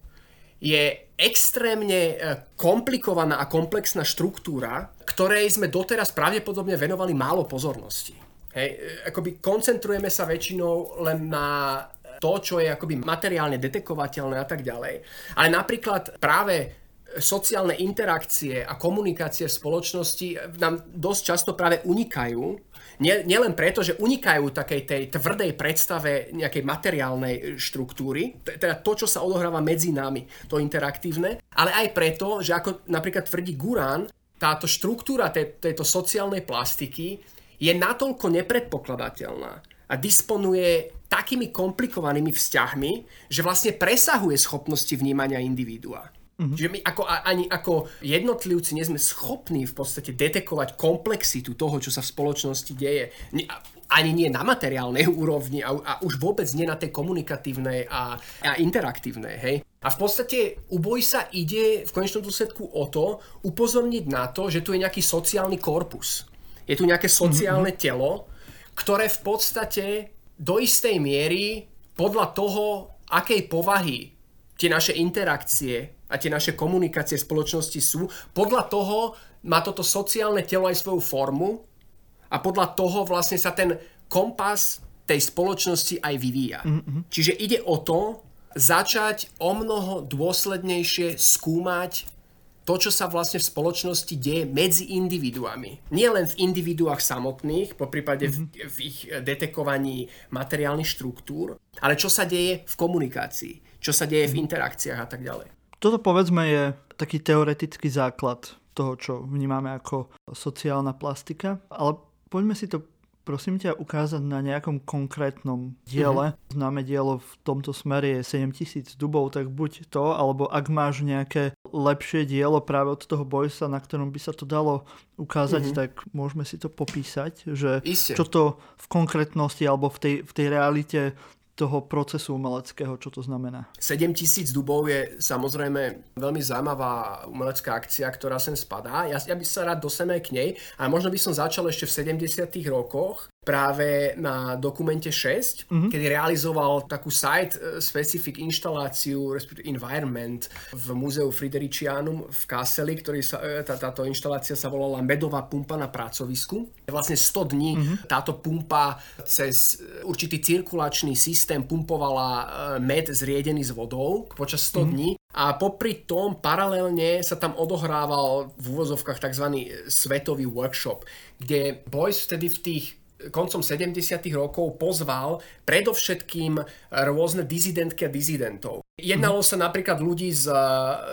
je extrémne e, komplikovaná a komplexná štruktúra, ktorej sme doteraz pravdepodobne venovali málo pozornosti. Hej, e, akoby koncentrujeme sa väčšinou len na to, čo je akoby materiálne detekovateľné a tak ďalej. Ale napríklad práve sociálne interakcie a komunikácie v spoločnosti nám dosť často práve unikajú nie, preto, že unikajú takej tej tvrdej predstave nejakej materiálnej štruktúry, teda to, čo sa odohráva medzi nami, to interaktívne, ale aj preto, že ako napríklad tvrdí Gurán, táto štruktúra tej, tejto sociálnej plastiky je natoľko nepredpokladateľná a disponuje takými komplikovanými vzťahmi, že vlastne presahuje schopnosti vnímania individua. Mm-hmm. Čiže my ako, ani ako jednotlivci nie sme schopní v podstate detekovať komplexitu toho, čo sa v spoločnosti deje. Ani nie na materiálnej úrovni a, a už vôbec nie na tej komunikatívnej a, a interaktívnej. Hej? A v podstate u boj sa ide v konečnom dôsledku o to upozorniť na to, že tu je nejaký sociálny korpus. Je tu nejaké sociálne mm-hmm. telo, ktoré v podstate do istej miery podľa toho, akej povahy tie naše interakcie a tie naše komunikácie v spoločnosti sú. Podľa toho má toto sociálne telo aj svoju formu a podľa toho vlastne sa ten kompas tej spoločnosti aj vyvíja. Mm-hmm. Čiže ide o to začať o mnoho dôslednejšie skúmať to, čo sa vlastne v spoločnosti deje medzi individuami. Nie len v individuách samotných, po prípade mm-hmm. v, v ich detekovaní materiálnych štruktúr, ale čo sa deje v komunikácii, čo sa deje v mhm. interakciách a tak ďalej. Toto povedzme je taký teoretický základ toho, čo vnímame ako sociálna plastika. Ale poďme si to prosím ťa ukázať na nejakom konkrétnom diele. Mm-hmm. Známe dielo v tomto smere je 7000 dubov, tak buď to, alebo ak máš nejaké lepšie dielo práve od toho Boysa, na ktorom by sa to dalo ukázať, mm-hmm. tak môžeme si to popísať, že Isté. čo to v konkrétnosti alebo v tej, v tej realite toho procesu umeleckého, čo to znamená? 7000 dubov je samozrejme veľmi zaujímavá umelecká akcia, ktorá sem spadá. Ja, ja by sa rád dostanem aj k nej, ale možno by som začal ešte v 70 rokoch práve na dokumente 6, mm-hmm. kedy realizoval takú site-specific inštaláciu, respektíve environment v múzeu Fridericianum v Kasseli, ktorý sa, e, tá, táto inštalácia sa volala Medová pumpa na pracovisku. Vlastne 100 dní mm-hmm. táto pumpa cez určitý cirkulačný systém pumpovala med zriedený s vodou počas 100 mm-hmm. dní a popri tom paralelne sa tam odohrával v úvozovkách tzv. svetový workshop, kde Boys vtedy v tých koncom 70. rokov pozval predovšetkým rôzne dizidentky a dizidentov. Jednalo sa napríklad ľudí z,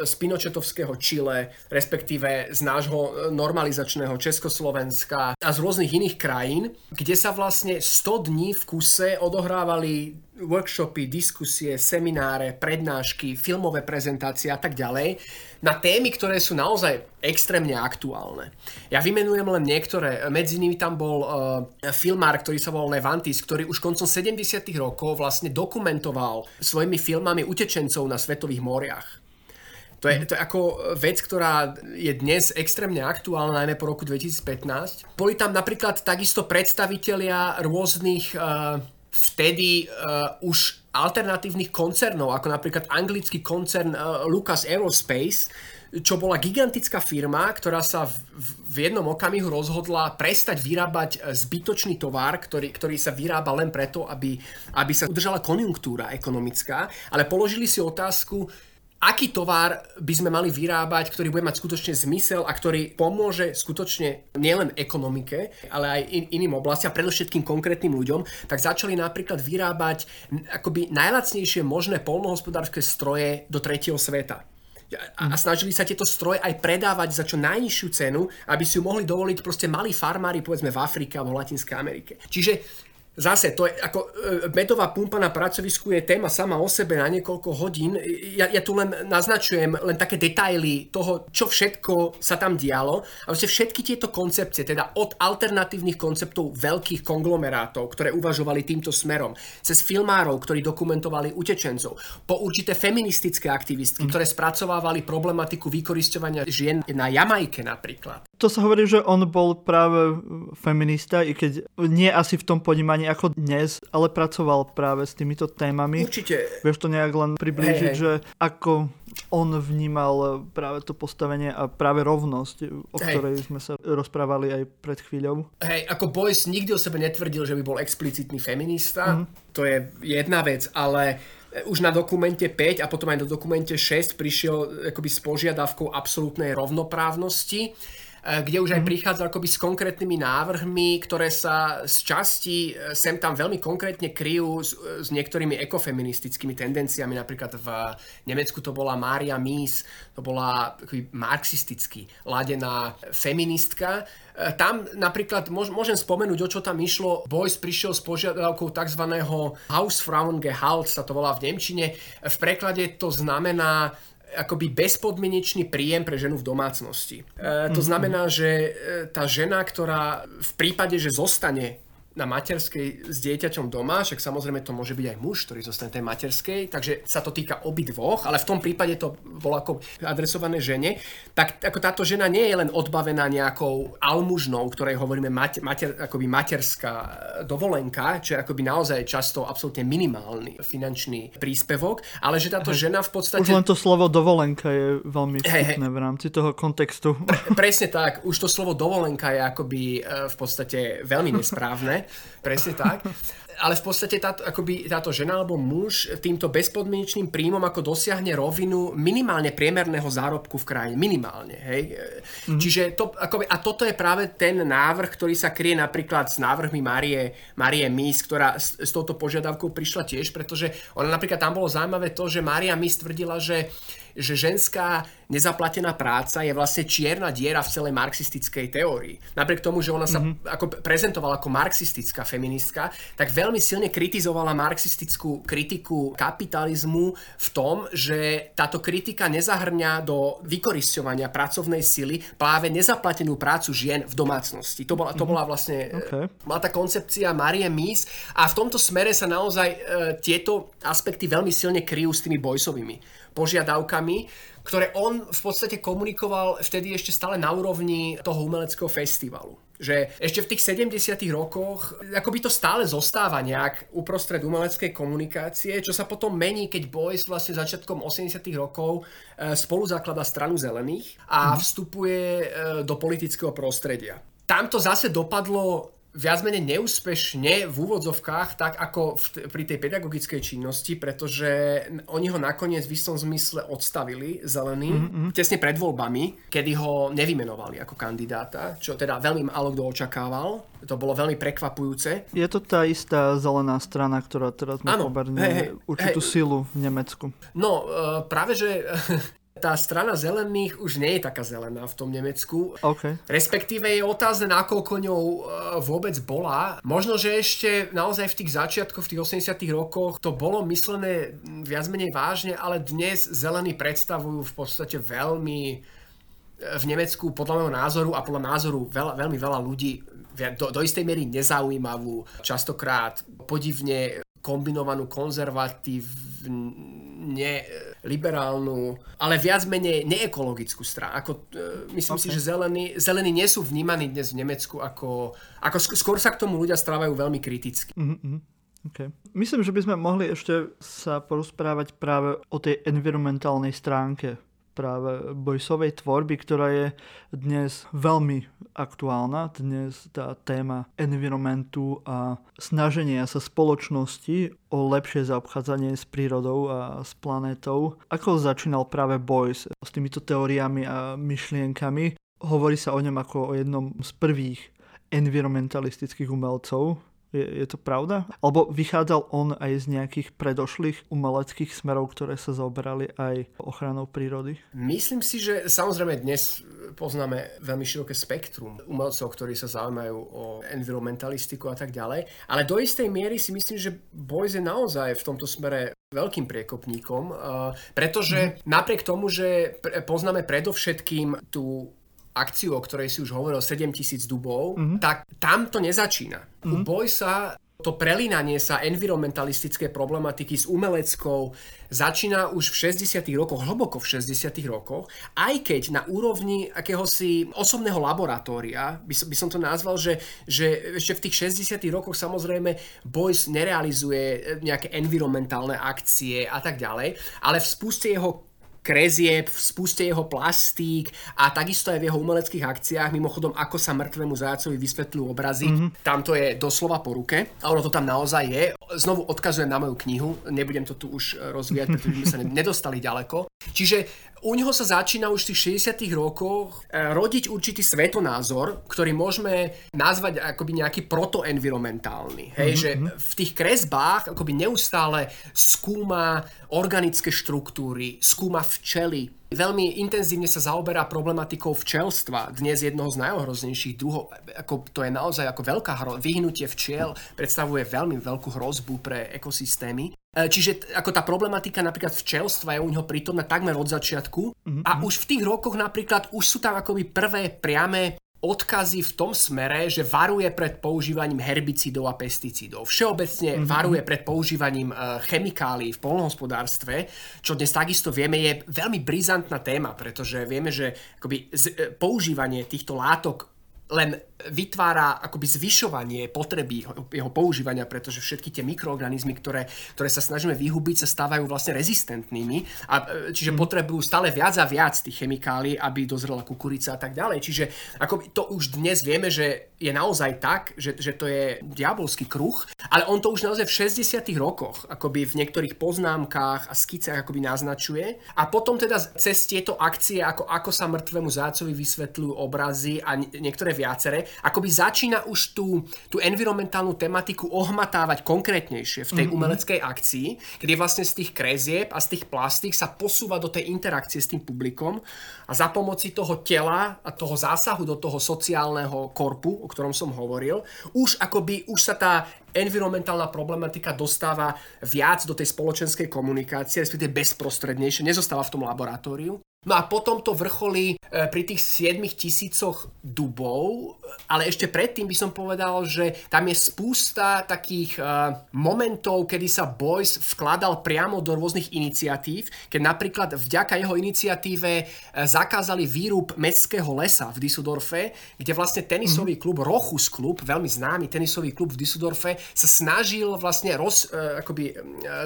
z Pinochetovského Čile, respektíve z nášho normalizačného Československa a z rôznych iných krajín, kde sa vlastne 100 dní v kuse odohrávali workshopy, diskusie, semináre, prednášky, filmové prezentácie a tak ďalej na témy, ktoré sú naozaj extrémne aktuálne. Ja vymenujem len niektoré. Medzi nimi tam bol uh, filmár, ktorý sa volal Levantis, ktorý už koncom 70. rokov vlastne dokumentoval svojimi filmami utečencov na svetových moriach. To je, to je ako vec, ktorá je dnes extrémne aktuálna, najmä po roku 2015. Boli tam napríklad takisto predstavitelia rôznych uh, vtedy uh, už alternatívnych koncernov, ako napríklad anglický koncern uh, Lucas Aerospace, čo bola gigantická firma, ktorá sa v, v jednom okamihu rozhodla prestať vyrábať uh, zbytočný tovar, ktorý, ktorý sa vyrába len preto, aby, aby sa udržala konjunktúra ekonomická, ale položili si otázku, aký tovar by sme mali vyrábať, ktorý bude mať skutočne zmysel a ktorý pomôže skutočne nielen ekonomike, ale aj in, iným oblastiam, predovšetkým konkrétnym ľuďom, tak začali napríklad vyrábať akoby najlacnejšie možné polnohospodárske stroje do tretieho sveta. A, a snažili sa tieto stroje aj predávať za čo najnižšiu cenu, aby si ju mohli dovoliť proste malí farmári, povedzme v Afrike alebo v Latinskej Amerike. Čiže Zase, to je ako e, medová pumpa na pracovisku je téma sama o sebe na niekoľko hodín. Ja, ja tu len naznačujem len také detaily toho, čo všetko sa tam dialo. A vlastne všetky tieto koncepcie, teda od alternatívnych konceptov veľkých konglomerátov, ktoré uvažovali týmto smerom, cez filmárov, ktorí dokumentovali utečencov, po určité feministické aktivistky, mm. ktoré spracovávali problematiku vykoristovania žien na Jamajke napríklad. To sa hovorí, že on bol práve feminista, i keď nie asi v tom ponímaní ako dnes, ale pracoval práve s týmito témami. Určite. Vieš to nejak len priblížiť, hey, hey. že ako on vnímal práve to postavenie a práve rovnosť, o hey. ktorej sme sa rozprávali aj pred chvíľou. Hej, ako Boyce nikdy o sebe netvrdil, že by bol explicitný feminista, mm. to je jedna vec, ale už na dokumente 5 a potom aj do dokumente 6 prišiel akoby s požiadavkou absolútnej rovnoprávnosti E, kde už aj mhm. prichádza akoby s konkrétnymi návrhmi, ktoré sa z časti e, sem tam veľmi konkrétne kryjú s, s niektorými ekofeministickými tendenciami. Napríklad v Nemecku to bola Mária Mies, to bola marxisticky ladená feministka. E, tam napríklad môžem spomenúť, o čo tam išlo. Boys prišiel s požiadavkou tzv. Hausfrauengehalt, sa to volá v Nemčine. V preklade to znamená akoby bezpodmienečný príjem pre ženu v domácnosti. E, to mhm. znamená, že e, tá žena, ktorá v prípade, že zostane na materskej s dieťaťom doma, však samozrejme to môže byť aj muž, ktorý zostane tej materskej, takže sa to týka obidvoch, ale v tom prípade to bolo ako adresované žene, tak ako táto žena nie je len odbavená nejakou almužnou, ktorej hovoríme mater, mater, akoby materská dovolenka, čo je akoby naozaj často absolútne minimálny finančný príspevok, ale že táto žena v podstate... Už len to slovo dovolenka je veľmi vtipné v rámci toho kontextu. Presne tak, už to slovo dovolenka je akoby e, v podstate veľmi nesprávne. Presne tak. ale v podstate táto, akoby táto žena alebo muž týmto bezpodmienečným príjmom ako dosiahne rovinu minimálne priemerného zárobku v krajine. Minimálne. Hej? Mm-hmm. Čiže to, akoby, a toto je práve ten návrh, ktorý sa kryje napríklad s návrhmi Marie, Marie Mis, ktorá s, s touto požiadavkou prišla tiež, pretože ona napríklad tam bolo zaujímavé to, že Maria Mis tvrdila, že že ženská nezaplatená práca je vlastne čierna diera v celej marxistickej teórii. Napriek tomu, že ona sa mm-hmm. ako prezentovala ako marxistická feministka, tak veľmi silne kritizovala marxistickú kritiku kapitalizmu v tom, že táto kritika nezahrňa do vykoristovania pracovnej sily práve nezaplatenú prácu žien v domácnosti. To bola, to mhm. bola vlastne okay. bola tá koncepcia Marie Mies a v tomto smere sa naozaj e, tieto aspekty veľmi silne kryjú s tými bojsovými požiadavkami, ktoré on v podstate komunikoval vtedy ešte stále na úrovni toho umeleckého festivalu. Že ešte v tých 70 rokoch akoby to stále zostáva nejak uprostred umeleckej komunikácie, čo sa potom mení, keď Boys vlastne začiatkom 80 rokov e, spolu zaklada stranu zelených a mhm. vstupuje e, do politického prostredia. Tam to zase dopadlo viac menej neúspešne v úvodzovkách, tak ako v, pri tej pedagogickej činnosti, pretože oni ho nakoniec v istom zmysle odstavili zelený mm-hmm. tesne pred voľbami, kedy ho nevymenovali ako kandidáta, čo teda veľmi málo kto očakával. To bolo veľmi prekvapujúce. Je to tá istá zelená strana, ktorá teraz má pomerne hey, určitú hey. silu v Nemecku. No, uh, práve že tá strana zelených už nie je taká zelená v tom Nemecku. Okay. Respektíve je otázne, nakoľko ňou e, vôbec bola. Možno, že ešte naozaj v tých začiatkoch, v tých 80 rokoch to bolo myslené viac menej vážne, ale dnes zelení predstavujú v podstate veľmi e, v Nemecku podľa môjho názoru a podľa názoru veľa, veľmi veľa ľudí do, do istej miery nezaujímavú, častokrát podivne kombinovanú konzervatívne liberálnu, ale viac menej neekologickú stranu. Ako, uh, myslím okay. si, že zelení, zelení nie sú vnímaní dnes v Nemecku ako, ako skôr sa k tomu ľudia strávajú veľmi kriticky. Mm-hmm. Okay. Myslím, že by sme mohli ešte sa porozprávať práve o tej environmentálnej stránke práve bojsovej tvorby, ktorá je dnes veľmi aktuálna. Dnes tá téma environmentu a snaženia sa spoločnosti o lepšie zaobchádzanie s prírodou a s planétou. Ako začínal práve Boys s týmito teóriami a myšlienkami? Hovorí sa o ňom ako o jednom z prvých environmentalistických umelcov, je, je to pravda? Alebo vychádzal on aj z nejakých predošlých umeleckých smerov, ktoré sa zaoberali aj ochranou prírody? Myslím si, že samozrejme dnes poznáme veľmi široké spektrum umelcov, ktorí sa zaujímajú o environmentalistiku a tak ďalej, ale do istej miery si myslím, že Boys je naozaj v tomto smere veľkým priekopníkom, pretože mm-hmm. napriek tomu, že poznáme predovšetkým tú akciu, o ktorej si už hovoril, 7000 dubov, mm-hmm. tak tam to nezačína. Mm-hmm. U Boysa to prelínanie sa environmentalistické problematiky s umeleckou začína už v 60. rokoch, hlboko v 60. rokoch, aj keď na úrovni akéhosi osobného laboratória, by som, by som to nazval, že, že ešte v tých 60. rokoch samozrejme Boys nerealizuje nejaké environmentálne akcie a tak ďalej, ale v spuste jeho krezieb, v spuste jeho plastík a takisto aj v jeho umeleckých akciách, mimochodom ako sa mŕtvemu zajacovi vysvetľujú obrazy, mm-hmm. tam to je doslova po ruke a ono to tam naozaj je. Znovu odkazujem na moju knihu, nebudem to tu už rozvíjať, pretože sme sa nedostali ďaleko. Čiže u neho sa začína už v tých 60 rokoch e, rodiť určitý svetonázor, ktorý môžeme nazvať akoby nejaký protoenvironmentálny. Hej, mm-hmm. že v tých kresbách akoby neustále skúma organické štruktúry, skúma včely, veľmi intenzívne sa zaoberá problematikou včelstva. Dnes jednoho z najohroznejších druhov, ako to je naozaj ako veľká hro, vyhnutie včiel predstavuje veľmi veľkú hrozbu pre ekosystémy. E, čiže ako tá problematika napríklad včelstva je u neho prítomná takmer od začiatku mm-hmm. a už v tých rokoch napríklad už sú tam akoby prvé priame odkazy v tom smere, že varuje pred používaním herbicídov a pesticídov. Všeobecne mm-hmm. varuje pred používaním uh, chemikálií v polnohospodárstve, čo dnes takisto vieme je veľmi brizantná téma, pretože vieme, že akoby z, uh, používanie týchto látok len vytvára akoby zvyšovanie potreby jeho používania, pretože všetky tie mikroorganizmy, ktoré, ktoré sa snažíme vyhubiť, sa stávajú vlastne rezistentnými. A, e, čiže mm. potrebujú stále viac a viac tých chemikálií, aby dozrela kukurica a tak ďalej. Čiže ako to už dnes vieme, že je naozaj tak, že, že to je diabolský kruh, ale on to už naozaj v 60 rokoch akoby v niektorých poznámkach a skicách akoby naznačuje. A potom teda cez tieto akcie, ako, ako sa mŕtvemu zácovi vysvetľujú obrazy a niektoré viaceré, akoby začína už tú, tú environmentálnu tematiku ohmatávať konkrétnejšie v tej mm-hmm. umeleckej akcii, kde vlastne z tých krezieb a z tých plastík sa posúva do tej interakcie s tým publikom a za pomoci toho tela a toho zásahu do toho sociálneho korpu, o ktorom som hovoril, už akoby, už sa tá environmentálna problematika dostáva viac do tej spoločenskej komunikácie, respektíve bezprostrednejšie, nezostáva v tom laboratóriu. No a potom to vrcholí e, pri tých 7 tisícoch dubov, ale ešte predtým by som povedal, že tam je spústa takých uh, momentov, kedy sa Boys vkladal priamo do rôznych iniciatív, keď napríklad vďaka jeho iniciatíve zakázali výrub mestského lesa v Düsseldorfe, kde vlastne tenisový mm-hmm. klub Rochus klub, veľmi známy tenisový klub v Düsseldorfe, sa snažil vlastne roz, akoby,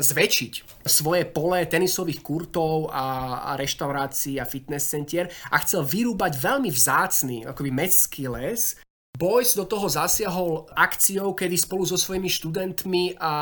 zväčšiť svoje pole tenisových kurtov a, a reštaurácií a fitness centier a chcel vyrúbať veľmi vzácný akoby mestský les, Boys do toho zasiahol akciou, kedy spolu so svojimi študentmi a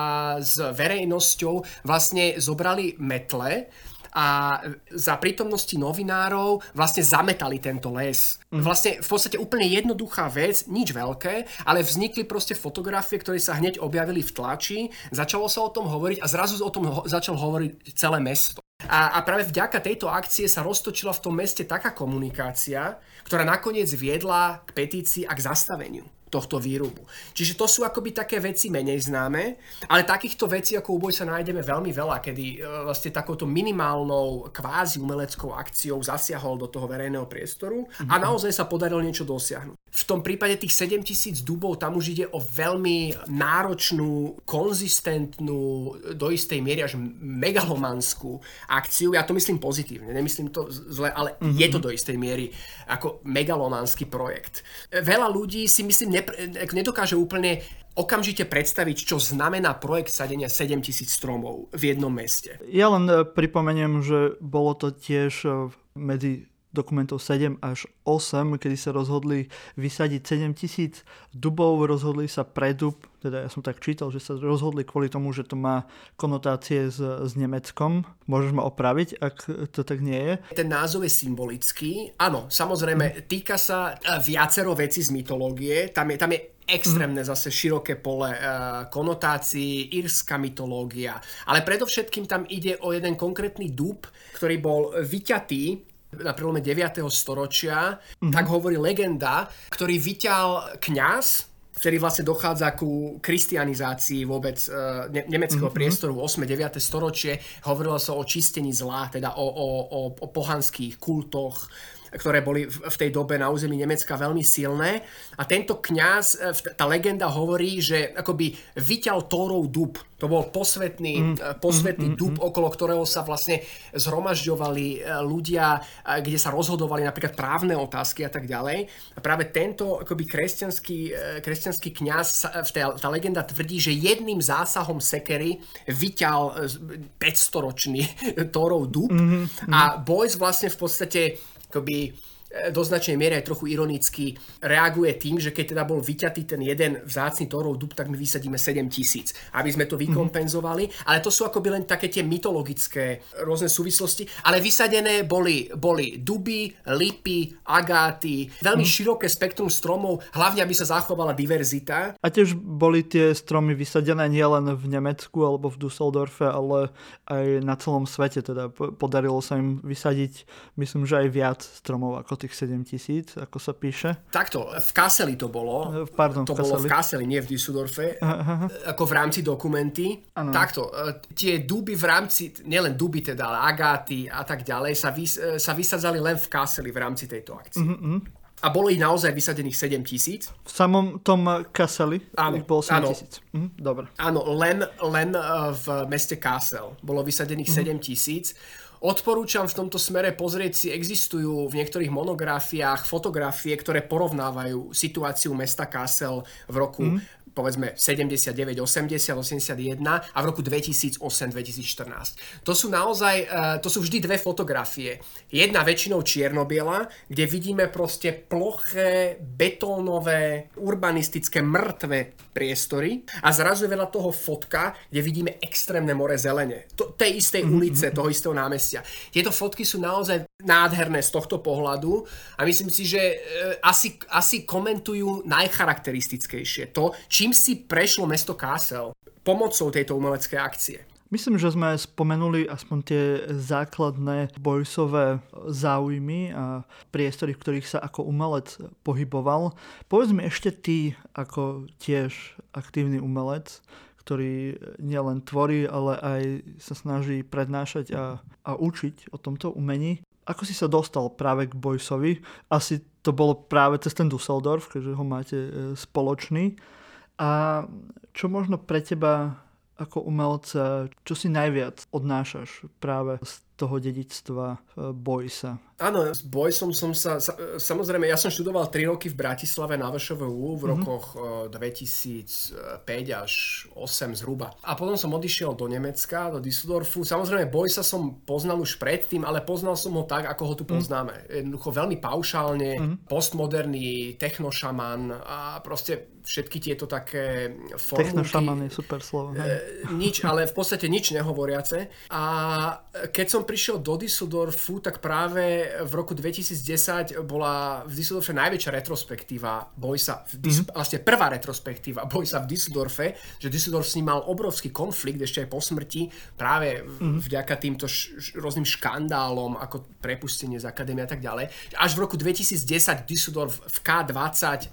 s verejnosťou vlastne zobrali metle a za prítomnosti novinárov vlastne zametali tento les. Mm. Vlastne v podstate úplne jednoduchá vec, nič veľké, ale vznikli proste fotografie, ktoré sa hneď objavili v tlači, začalo sa o tom hovoriť a zrazu o tom ho- začal hovoriť celé mesto. A, a práve vďaka tejto akcie sa roztočila v tom meste taká komunikácia, ktorá nakoniec viedla k petícii a k zastaveniu tohto výrubu. Čiže to sú akoby také veci menej známe, ale takýchto vecí ako úboj sa nájdeme veľmi veľa, kedy e, vlastne takouto minimálnou kvázi umeleckou akciou zasiahol do toho verejného priestoru a mhm. naozaj sa podarilo niečo dosiahnuť. V tom prípade tých 7000 dubov tam už ide o veľmi náročnú, konzistentnú, do istej miery až megalomanskú akciu. Ja to myslím pozitívne, nemyslím to zle, ale mm-hmm. je to do istej miery ako megalomanský projekt. Veľa ľudí si myslím nepr- nedokáže úplne okamžite predstaviť, čo znamená projekt sadenia 7000 stromov v jednom meste. Ja len e, pripomeniem, že bolo to tiež e, medzi dokumentov 7 až 8, kedy sa rozhodli vysadiť 7 tisíc dubov, rozhodli sa pre dub, teda ja som tak čítal, že sa rozhodli kvôli tomu, že to má konotácie s, s Nemeckom. Môžeš ma opraviť, ak to tak nie je? Ten názov je symbolický. Áno, samozrejme, týka sa e, viacero vecí z mytológie. Tam je, tam je extrémne zase široké pole e, konotácií, írska mytológia. Ale predovšetkým tam ide o jeden konkrétny dub, ktorý bol vyťatý na prelome 9. storočia, mm-hmm. tak hovorí legenda, ktorý vyťal kňaz, ktorý vlastne dochádza ku kristianizácii vôbec uh, ne- nemeckého mm-hmm. priestoru 8. 9. storočie. Hovorilo sa o čistení zla, teda o, o, o, o pohanských kultoch, ktoré boli v tej dobe na území Nemecka veľmi silné. A tento kňaz, e, tá legenda hovorí, že akoby vyťal Tórov dub. To bol posvetný, mm. E, posvetný mm, mm, dub, mm. okolo ktorého sa vlastne zhromažďovali e, ľudia, kde sa rozhodovali napríklad právne otázky a tak ďalej. A práve tento akoby kresťanský, kresťanský kňaz, tá, legenda tvrdí, že jedným zásahom sekery vyťal 500-ročný Tórov dub mm, mm. a Boys vlastne v podstate akoby E, do značnej miery aj trochu ironicky reaguje tým, že keď teda bol vyťatý ten jeden vzácny torov dub, tak my vysadíme 7 tisíc, aby sme to mhm. vykompenzovali. Mm-hmm. Ale to sú akoby len také tie mytologické rôzne súvislosti. Ale vysadené boli, boli duby, lipy, agáty, veľmi mm. široké spektrum stromov, hlavne aby sa zachovala diverzita. A tiež boli tie stromy vysadené nielen v Nemecku alebo v Dusseldorfe, ale aj na celom svete. Teda podarilo sa im vysadiť, myslím, že aj viac stromov ako tých 7 tisíc, ako sa píše? Takto, v Kaseli to bolo. Eh, pardon, to v Kaseli. bolo v Kaseli, nie v Düsseldorfe. Aha. Ako v rámci dokumenty. Ano. Takto, eh, tie duby v rámci, nielen duby teda, ale agáty a tak ďalej, sa, vys, eh, sa vysadzali len v Kaseli v rámci tejto akcie. Uh-huh. a bolo ich naozaj vysadených 7 tisíc. V samom tom Kasseli Áno, ich bolo 7 áno. tisíc. Mhm, dobre. Áno, len, len v meste Kassel bolo vysadených 7 tisíc. Odporúčam v tomto smere pozrieť si, existujú v niektorých monografiách fotografie, ktoré porovnávajú situáciu mesta Kassel v roku povedzme 79, 80, 81 a v roku 2008, 2014. To sú naozaj, eh, to sú vždy dve fotografie. Jedna väčšinou čiernobiela, kde vidíme proste ploché, betónové, urbanistické, mŕtve priestory a zrazu je veľa toho fotka, kde vidíme extrémne more zelene. To, tej istej ulice, toho istého námestia. Tieto fotky sú naozaj nádherné z tohto pohľadu a myslím si, že e, asi, asi komentujú najcharakteristickejšie to, čím si prešlo mesto Kassel pomocou tejto umeleckej akcie. Myslím, že sme spomenuli aspoň tie základné bojsové záujmy a priestory, v ktorých sa ako umelec pohyboval. Povedz mi ešte ty, ako tiež aktívny umelec, ktorý nielen tvorí, ale aj sa snaží prednášať a, a učiť o tomto umení. Ako si sa dostal práve k Bojsovi? Asi to bolo práve cez ten Dusseldorf, keďže ho máte e, spoločný. A čo možno pre teba ako umelca, čo si najviac odnášaš práve z toho dedičstva e, Boysa? Áno, s Boysom som sa, sa, samozrejme, ja som študoval 3 roky v Bratislave na VŠVU v rokoch mm-hmm. 2005 až 8 zhruba. A potom som odišiel do Nemecka, do Düsseldorfu. Samozrejme, Boysa som poznal už predtým, ale poznal som ho tak, ako ho tu poznáme. Mm. Jednoducho veľmi paušálne, mm-hmm. postmoderný technošaman a proste všetky tieto také formulky. Technošaman je super slovo. E, nič, ale v podstate nič nehovoriace. A keď som prišiel do Düsseldorfu, tak práve v roku 2010 bola v Düsseldorfe najväčšia retrospektíva v Dis- mm-hmm. vlastne prvá retrospektíva Boysa v Düsseldorfe, že Düsseldorf s ním mal obrovský konflikt ešte aj po smrti, práve mm-hmm. vďaka týmto š- š- rôznym škandálom, ako prepustenie z akadémie a tak ďalej. Až v roku 2010 Düsseldorf v K20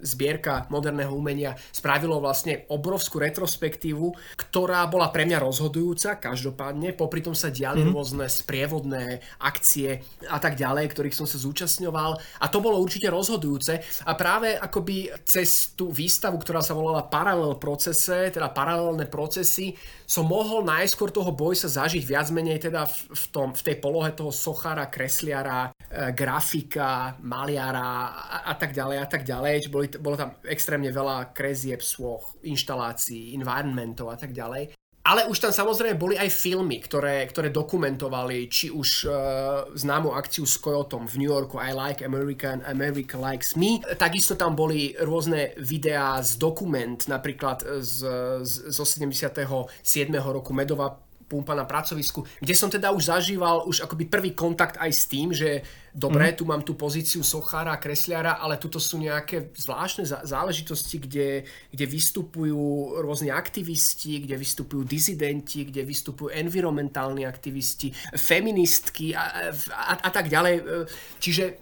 zbierka moderného umenia spravilo vlastne obrovskú retrospektívu, ktorá bola pre mňa rozhodujúca každopádne. Popri tom sa diali mm. rôzne sprievodné akcie a tak ďalej, ktorých som sa zúčastňoval a to bolo určite rozhodujúce a práve akoby cez tú výstavu, ktorá sa volala Paralel procese, teda paralelné procesy, som mohol najskôr toho Boysa zažiť viac menej teda v, v, tom, v tej polohe toho sochara, kresliara, e, grafika, maliara a, a tak ďalej a tak ďalej. Boli, bolo tam extrémne veľa krezieb, svoch, inštalácií, environmentov a tak ďalej. Ale už tam samozrejme boli aj filmy, ktoré, ktoré dokumentovali či už uh, známu akciu s Coyotom v New Yorku I Like America and America Likes Me. Takisto tam boli rôzne videá z dokument, napríklad z, z, zo 77. roku Medová pumpa na pracovisku, kde som teda už zažíval už akoby prvý kontakt aj s tým, že dobre, mm. tu mám tú pozíciu sochára, kresliara, ale tuto sú nejaké zvláštne záležitosti, kde, kde vystupujú rôzni aktivisti, kde vystupujú dizidenti, kde vystupujú environmentálni aktivisti, feministky a, a, a tak ďalej. Čiže e,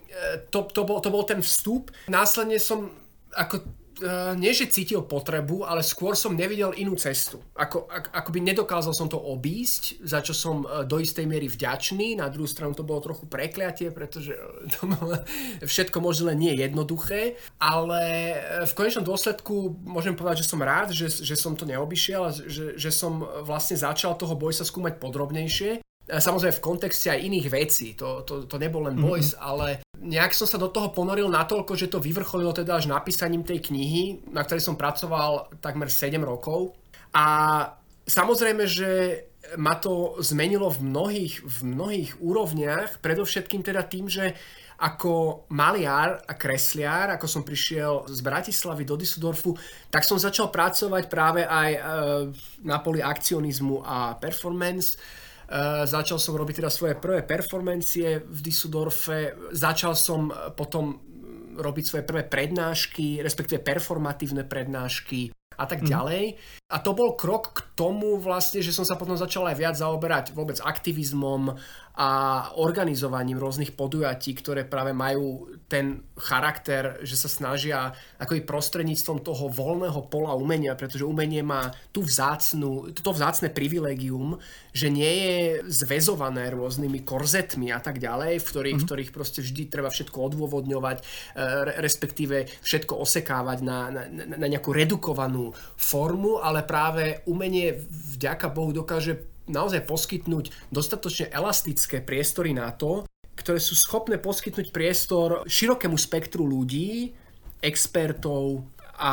to, to, bol, to bol ten vstup. Následne som ako uh, nie že cítil potrebu, ale skôr som nevidel inú cestu. Ako, ak, akoby nedokázal som to obísť, za čo som uh, do istej miery vďačný. Na druhú stranu to bolo trochu prekliatie, pretože to bolo všetko možno len nie jednoduché, ale v konečnom dôsledku môžem povedať, že som rád, že, že som to neobyšiel, že, že som vlastne začal toho boj sa skúmať podrobnejšie. Samozrejme v kontexte aj iných vecí, to, to, to nebol len boys, mm-hmm. ale nejak som sa do toho ponoril natoľko, že to vyvrcholilo teda až napísaním tej knihy, na ktorej som pracoval takmer 7 rokov. A samozrejme, že ma to zmenilo v mnohých, v mnohých úrovniach, predovšetkým teda tým, že ako maliar a kresliar, ako som prišiel z Bratislavy do Düsseldorfu, tak som začal pracovať práve aj e, na poli akcionizmu a performance Uh, začal som robiť teda svoje prvé performancie v Düsseldorfe, začal som potom robiť svoje prvé prednášky, respektíve performatívne prednášky a tak ďalej. A to bol krok k tomu vlastne, že som sa potom začal aj viac zaoberať vôbec aktivizmom a organizovaním rôznych podujatí, ktoré práve majú ten charakter, že sa snažia ako i prostredníctvom toho voľného pola umenia, pretože umenie má tú vzácnu, to vzácne privilegium, že nie je zväzované rôznymi korzetmi a tak ďalej, v ktorých, mm-hmm. ktorých proste vždy treba všetko odôvodňovať, e, respektíve všetko osekávať na, na, na nejakú redukovanú formu, ale práve umenie vďaka Bohu dokáže naozaj poskytnúť dostatočne elastické priestory na to, ktoré sú schopné poskytnúť priestor širokému spektru ľudí, expertov a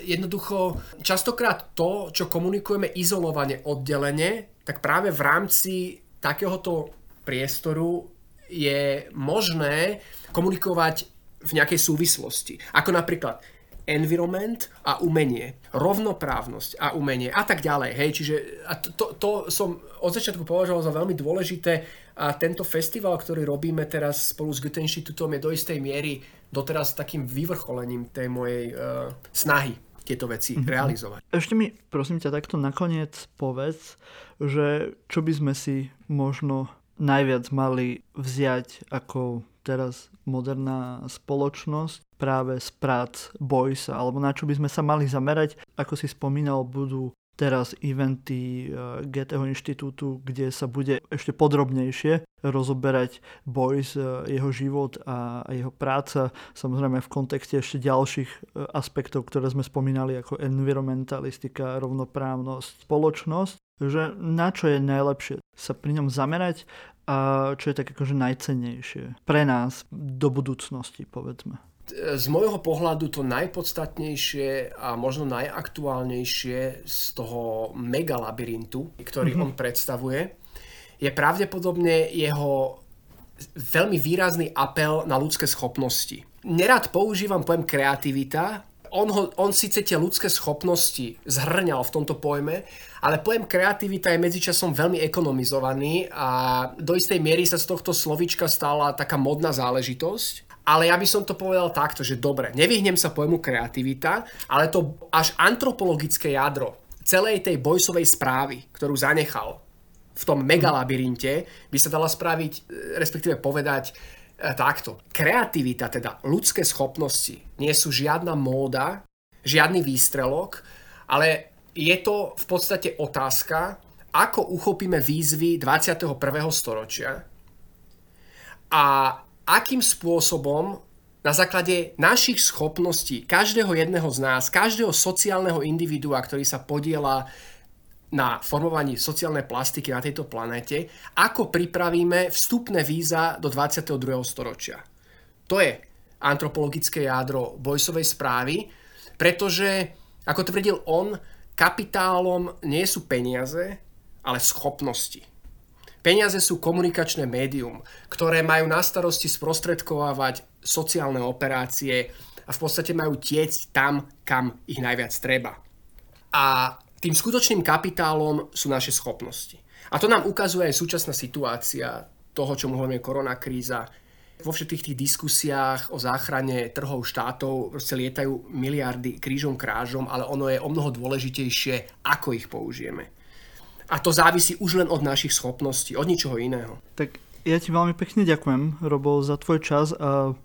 jednoducho častokrát to, čo komunikujeme izolovane, oddelenie, tak práve v rámci takéhoto priestoru je možné komunikovať v nejakej súvislosti. Ako napríklad environment a umenie, rovnoprávnosť a umenie a tak ďalej. Hej, čiže a to, to, som od začiatku považoval za veľmi dôležité a tento festival, ktorý robíme teraz spolu s Goethe Inštitútom je do istej miery doteraz takým vyvrcholením tej mojej uh, snahy tieto veci mm-hmm. realizovať. Ešte mi prosím ťa takto nakoniec povedz, že čo by sme si možno najviac mali vziať ako teraz moderná spoločnosť práve z prác Boysa, alebo na čo by sme sa mali zamerať. Ako si spomínal, budú teraz eventy eh, GTH inštitútu, kde sa bude ešte podrobnejšie rozoberať Boys, eh, jeho život a jeho práca, samozrejme v kontexte ešte ďalších eh, aspektov, ktoré sme spomínali, ako environmentalistika, rovnoprávnosť, spoločnosť, že na čo je najlepšie sa pri ňom zamerať a čo je tak akože najcennejšie pre nás do budúcnosti, povedzme z môjho pohľadu to najpodstatnejšie a možno najaktuálnejšie z toho megalabyrintu, ktorý mm-hmm. on predstavuje, je pravdepodobne jeho veľmi výrazný apel na ľudské schopnosti. Nerad používam pojem kreativita, on, ho, on síce tie ľudské schopnosti zhrňal v tomto pojme, ale pojem kreativita je medzičasom veľmi ekonomizovaný a do istej miery sa z tohto slovička stala taká modná záležitosť. Ale ja by som to povedal takto, že dobre, nevyhnem sa pojmu kreativita, ale to až antropologické jadro celej tej bojsovej správy, ktorú zanechal v tom megalabyrinte, by sa dala spraviť, e, respektíve povedať e, takto. Kreativita, teda ľudské schopnosti, nie sú žiadna móda, žiadny výstrelok, ale je to v podstate otázka, ako uchopíme výzvy 21. storočia a akým spôsobom na základe našich schopností, každého jedného z nás, každého sociálneho individua, ktorý sa podiela na formovaní sociálnej plastiky na tejto planéte, ako pripravíme vstupné víza do 22. storočia. To je antropologické jádro Bojsovej správy, pretože, ako tvrdil on, kapitálom nie sú peniaze, ale schopnosti. Peniaze sú komunikačné médium, ktoré majú na starosti sprostredkovávať sociálne operácie a v podstate majú tiecť tam, kam ich najviac treba. A tým skutočným kapitálom sú naše schopnosti. A to nám ukazuje aj súčasná situácia toho, čo mu hovoríme koronakríza. Vo všetkých tých diskusiách o záchrane trhov štátov proste lietajú miliardy krížom krážom, ale ono je o mnoho dôležitejšie, ako ich použijeme. A to závisí už len od našich schopností, od ničoho iného. Tak ja ti veľmi pekne ďakujem, Robo, za tvoj čas a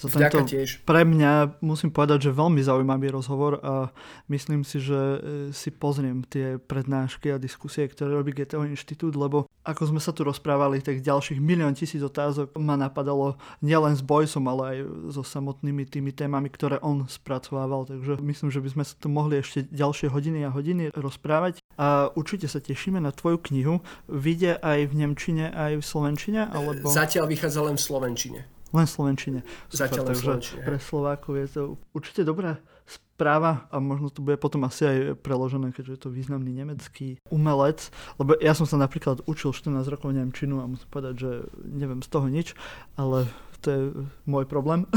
za tento tiež. pre mňa musím povedať, že veľmi zaujímavý rozhovor a myslím si, že e, si pozriem tie prednášky a diskusie, ktoré robí GTO Inštitút, lebo ako sme sa tu rozprávali, tak ďalších milión tisíc otázok ma napadalo nielen s Boysom, ale aj so samotnými tými témami, ktoré on spracovával. Takže myslím, že by sme sa tu mohli ešte ďalšie hodiny a hodiny rozprávať. A určite sa tešíme na tvoju knihu. Vyjde aj v Nemčine, aj v Slovenčine? Alebo... Zatiaľ vychádza len v Slovenčine. Len v Slovenčine. Super, Zatiaľ len v Slovenčine. Pre Slovákov je to určite dobrá správa a možno to bude potom asi aj preložené, keďže je to významný nemecký umelec. Lebo ja som sa napríklad učil 14 rokov Nemčinu a musím povedať, že neviem z toho nič, ale to je môj problém.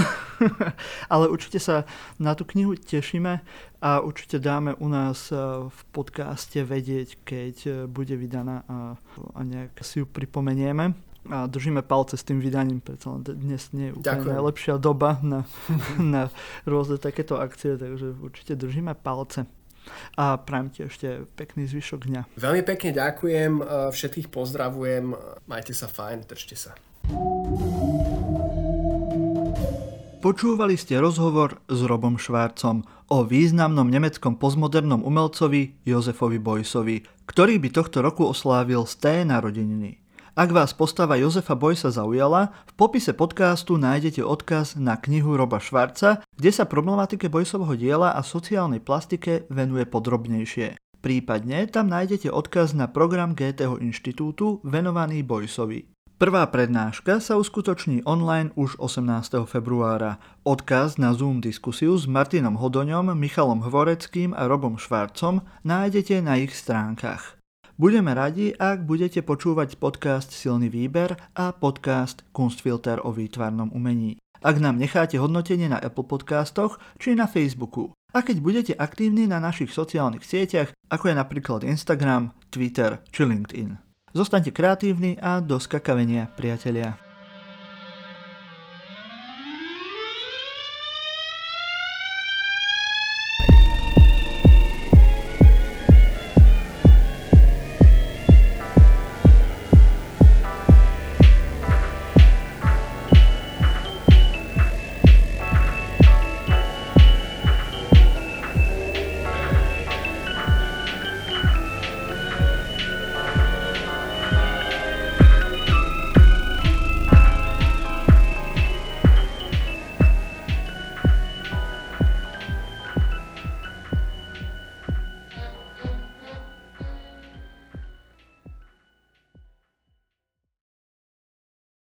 ale určite sa na tú knihu tešíme a určite dáme u nás v podcaste vedieť, keď bude vydaná a, a nejak si ju pripomenieme a držíme palce s tým vydaním, preto dnes nie je úplne Ďakujem. najlepšia doba na, na rôzne takéto akcie, takže určite držíme palce. a prajem ti ešte pekný zvyšok dňa. Veľmi pekne ďakujem, všetkých pozdravujem, majte sa fajn, držte sa. Počúvali ste rozhovor s Robom Švárcom o významnom nemeckom postmodernom umelcovi Jozefovi Bojsovi, ktorý by tohto roku oslávil z té narodeniny. Ak vás postava Jozefa Bojsa zaujala, v popise podcastu nájdete odkaz na knihu Roba Švarca, kde sa problematike Bojsovho diela a sociálnej plastike venuje podrobnejšie. Prípadne tam nájdete odkaz na program GTH inštitútu venovaný Bojsovi. Prvá prednáška sa uskutoční online už 18. februára. Odkaz na Zoom diskusiu s Martinom Hodoňom, Michalom Hvoreckým a Robom Švarcom nájdete na ich stránkach. Budeme radi, ak budete počúvať podcast Silný výber a podcast Kunstfilter o výtvarnom umení. Ak nám necháte hodnotenie na Apple podcastoch či na Facebooku. A keď budete aktívni na našich sociálnych sieťach, ako je napríklad Instagram, Twitter či LinkedIn. Zostaňte kreatívni a do skakavenia, priatelia.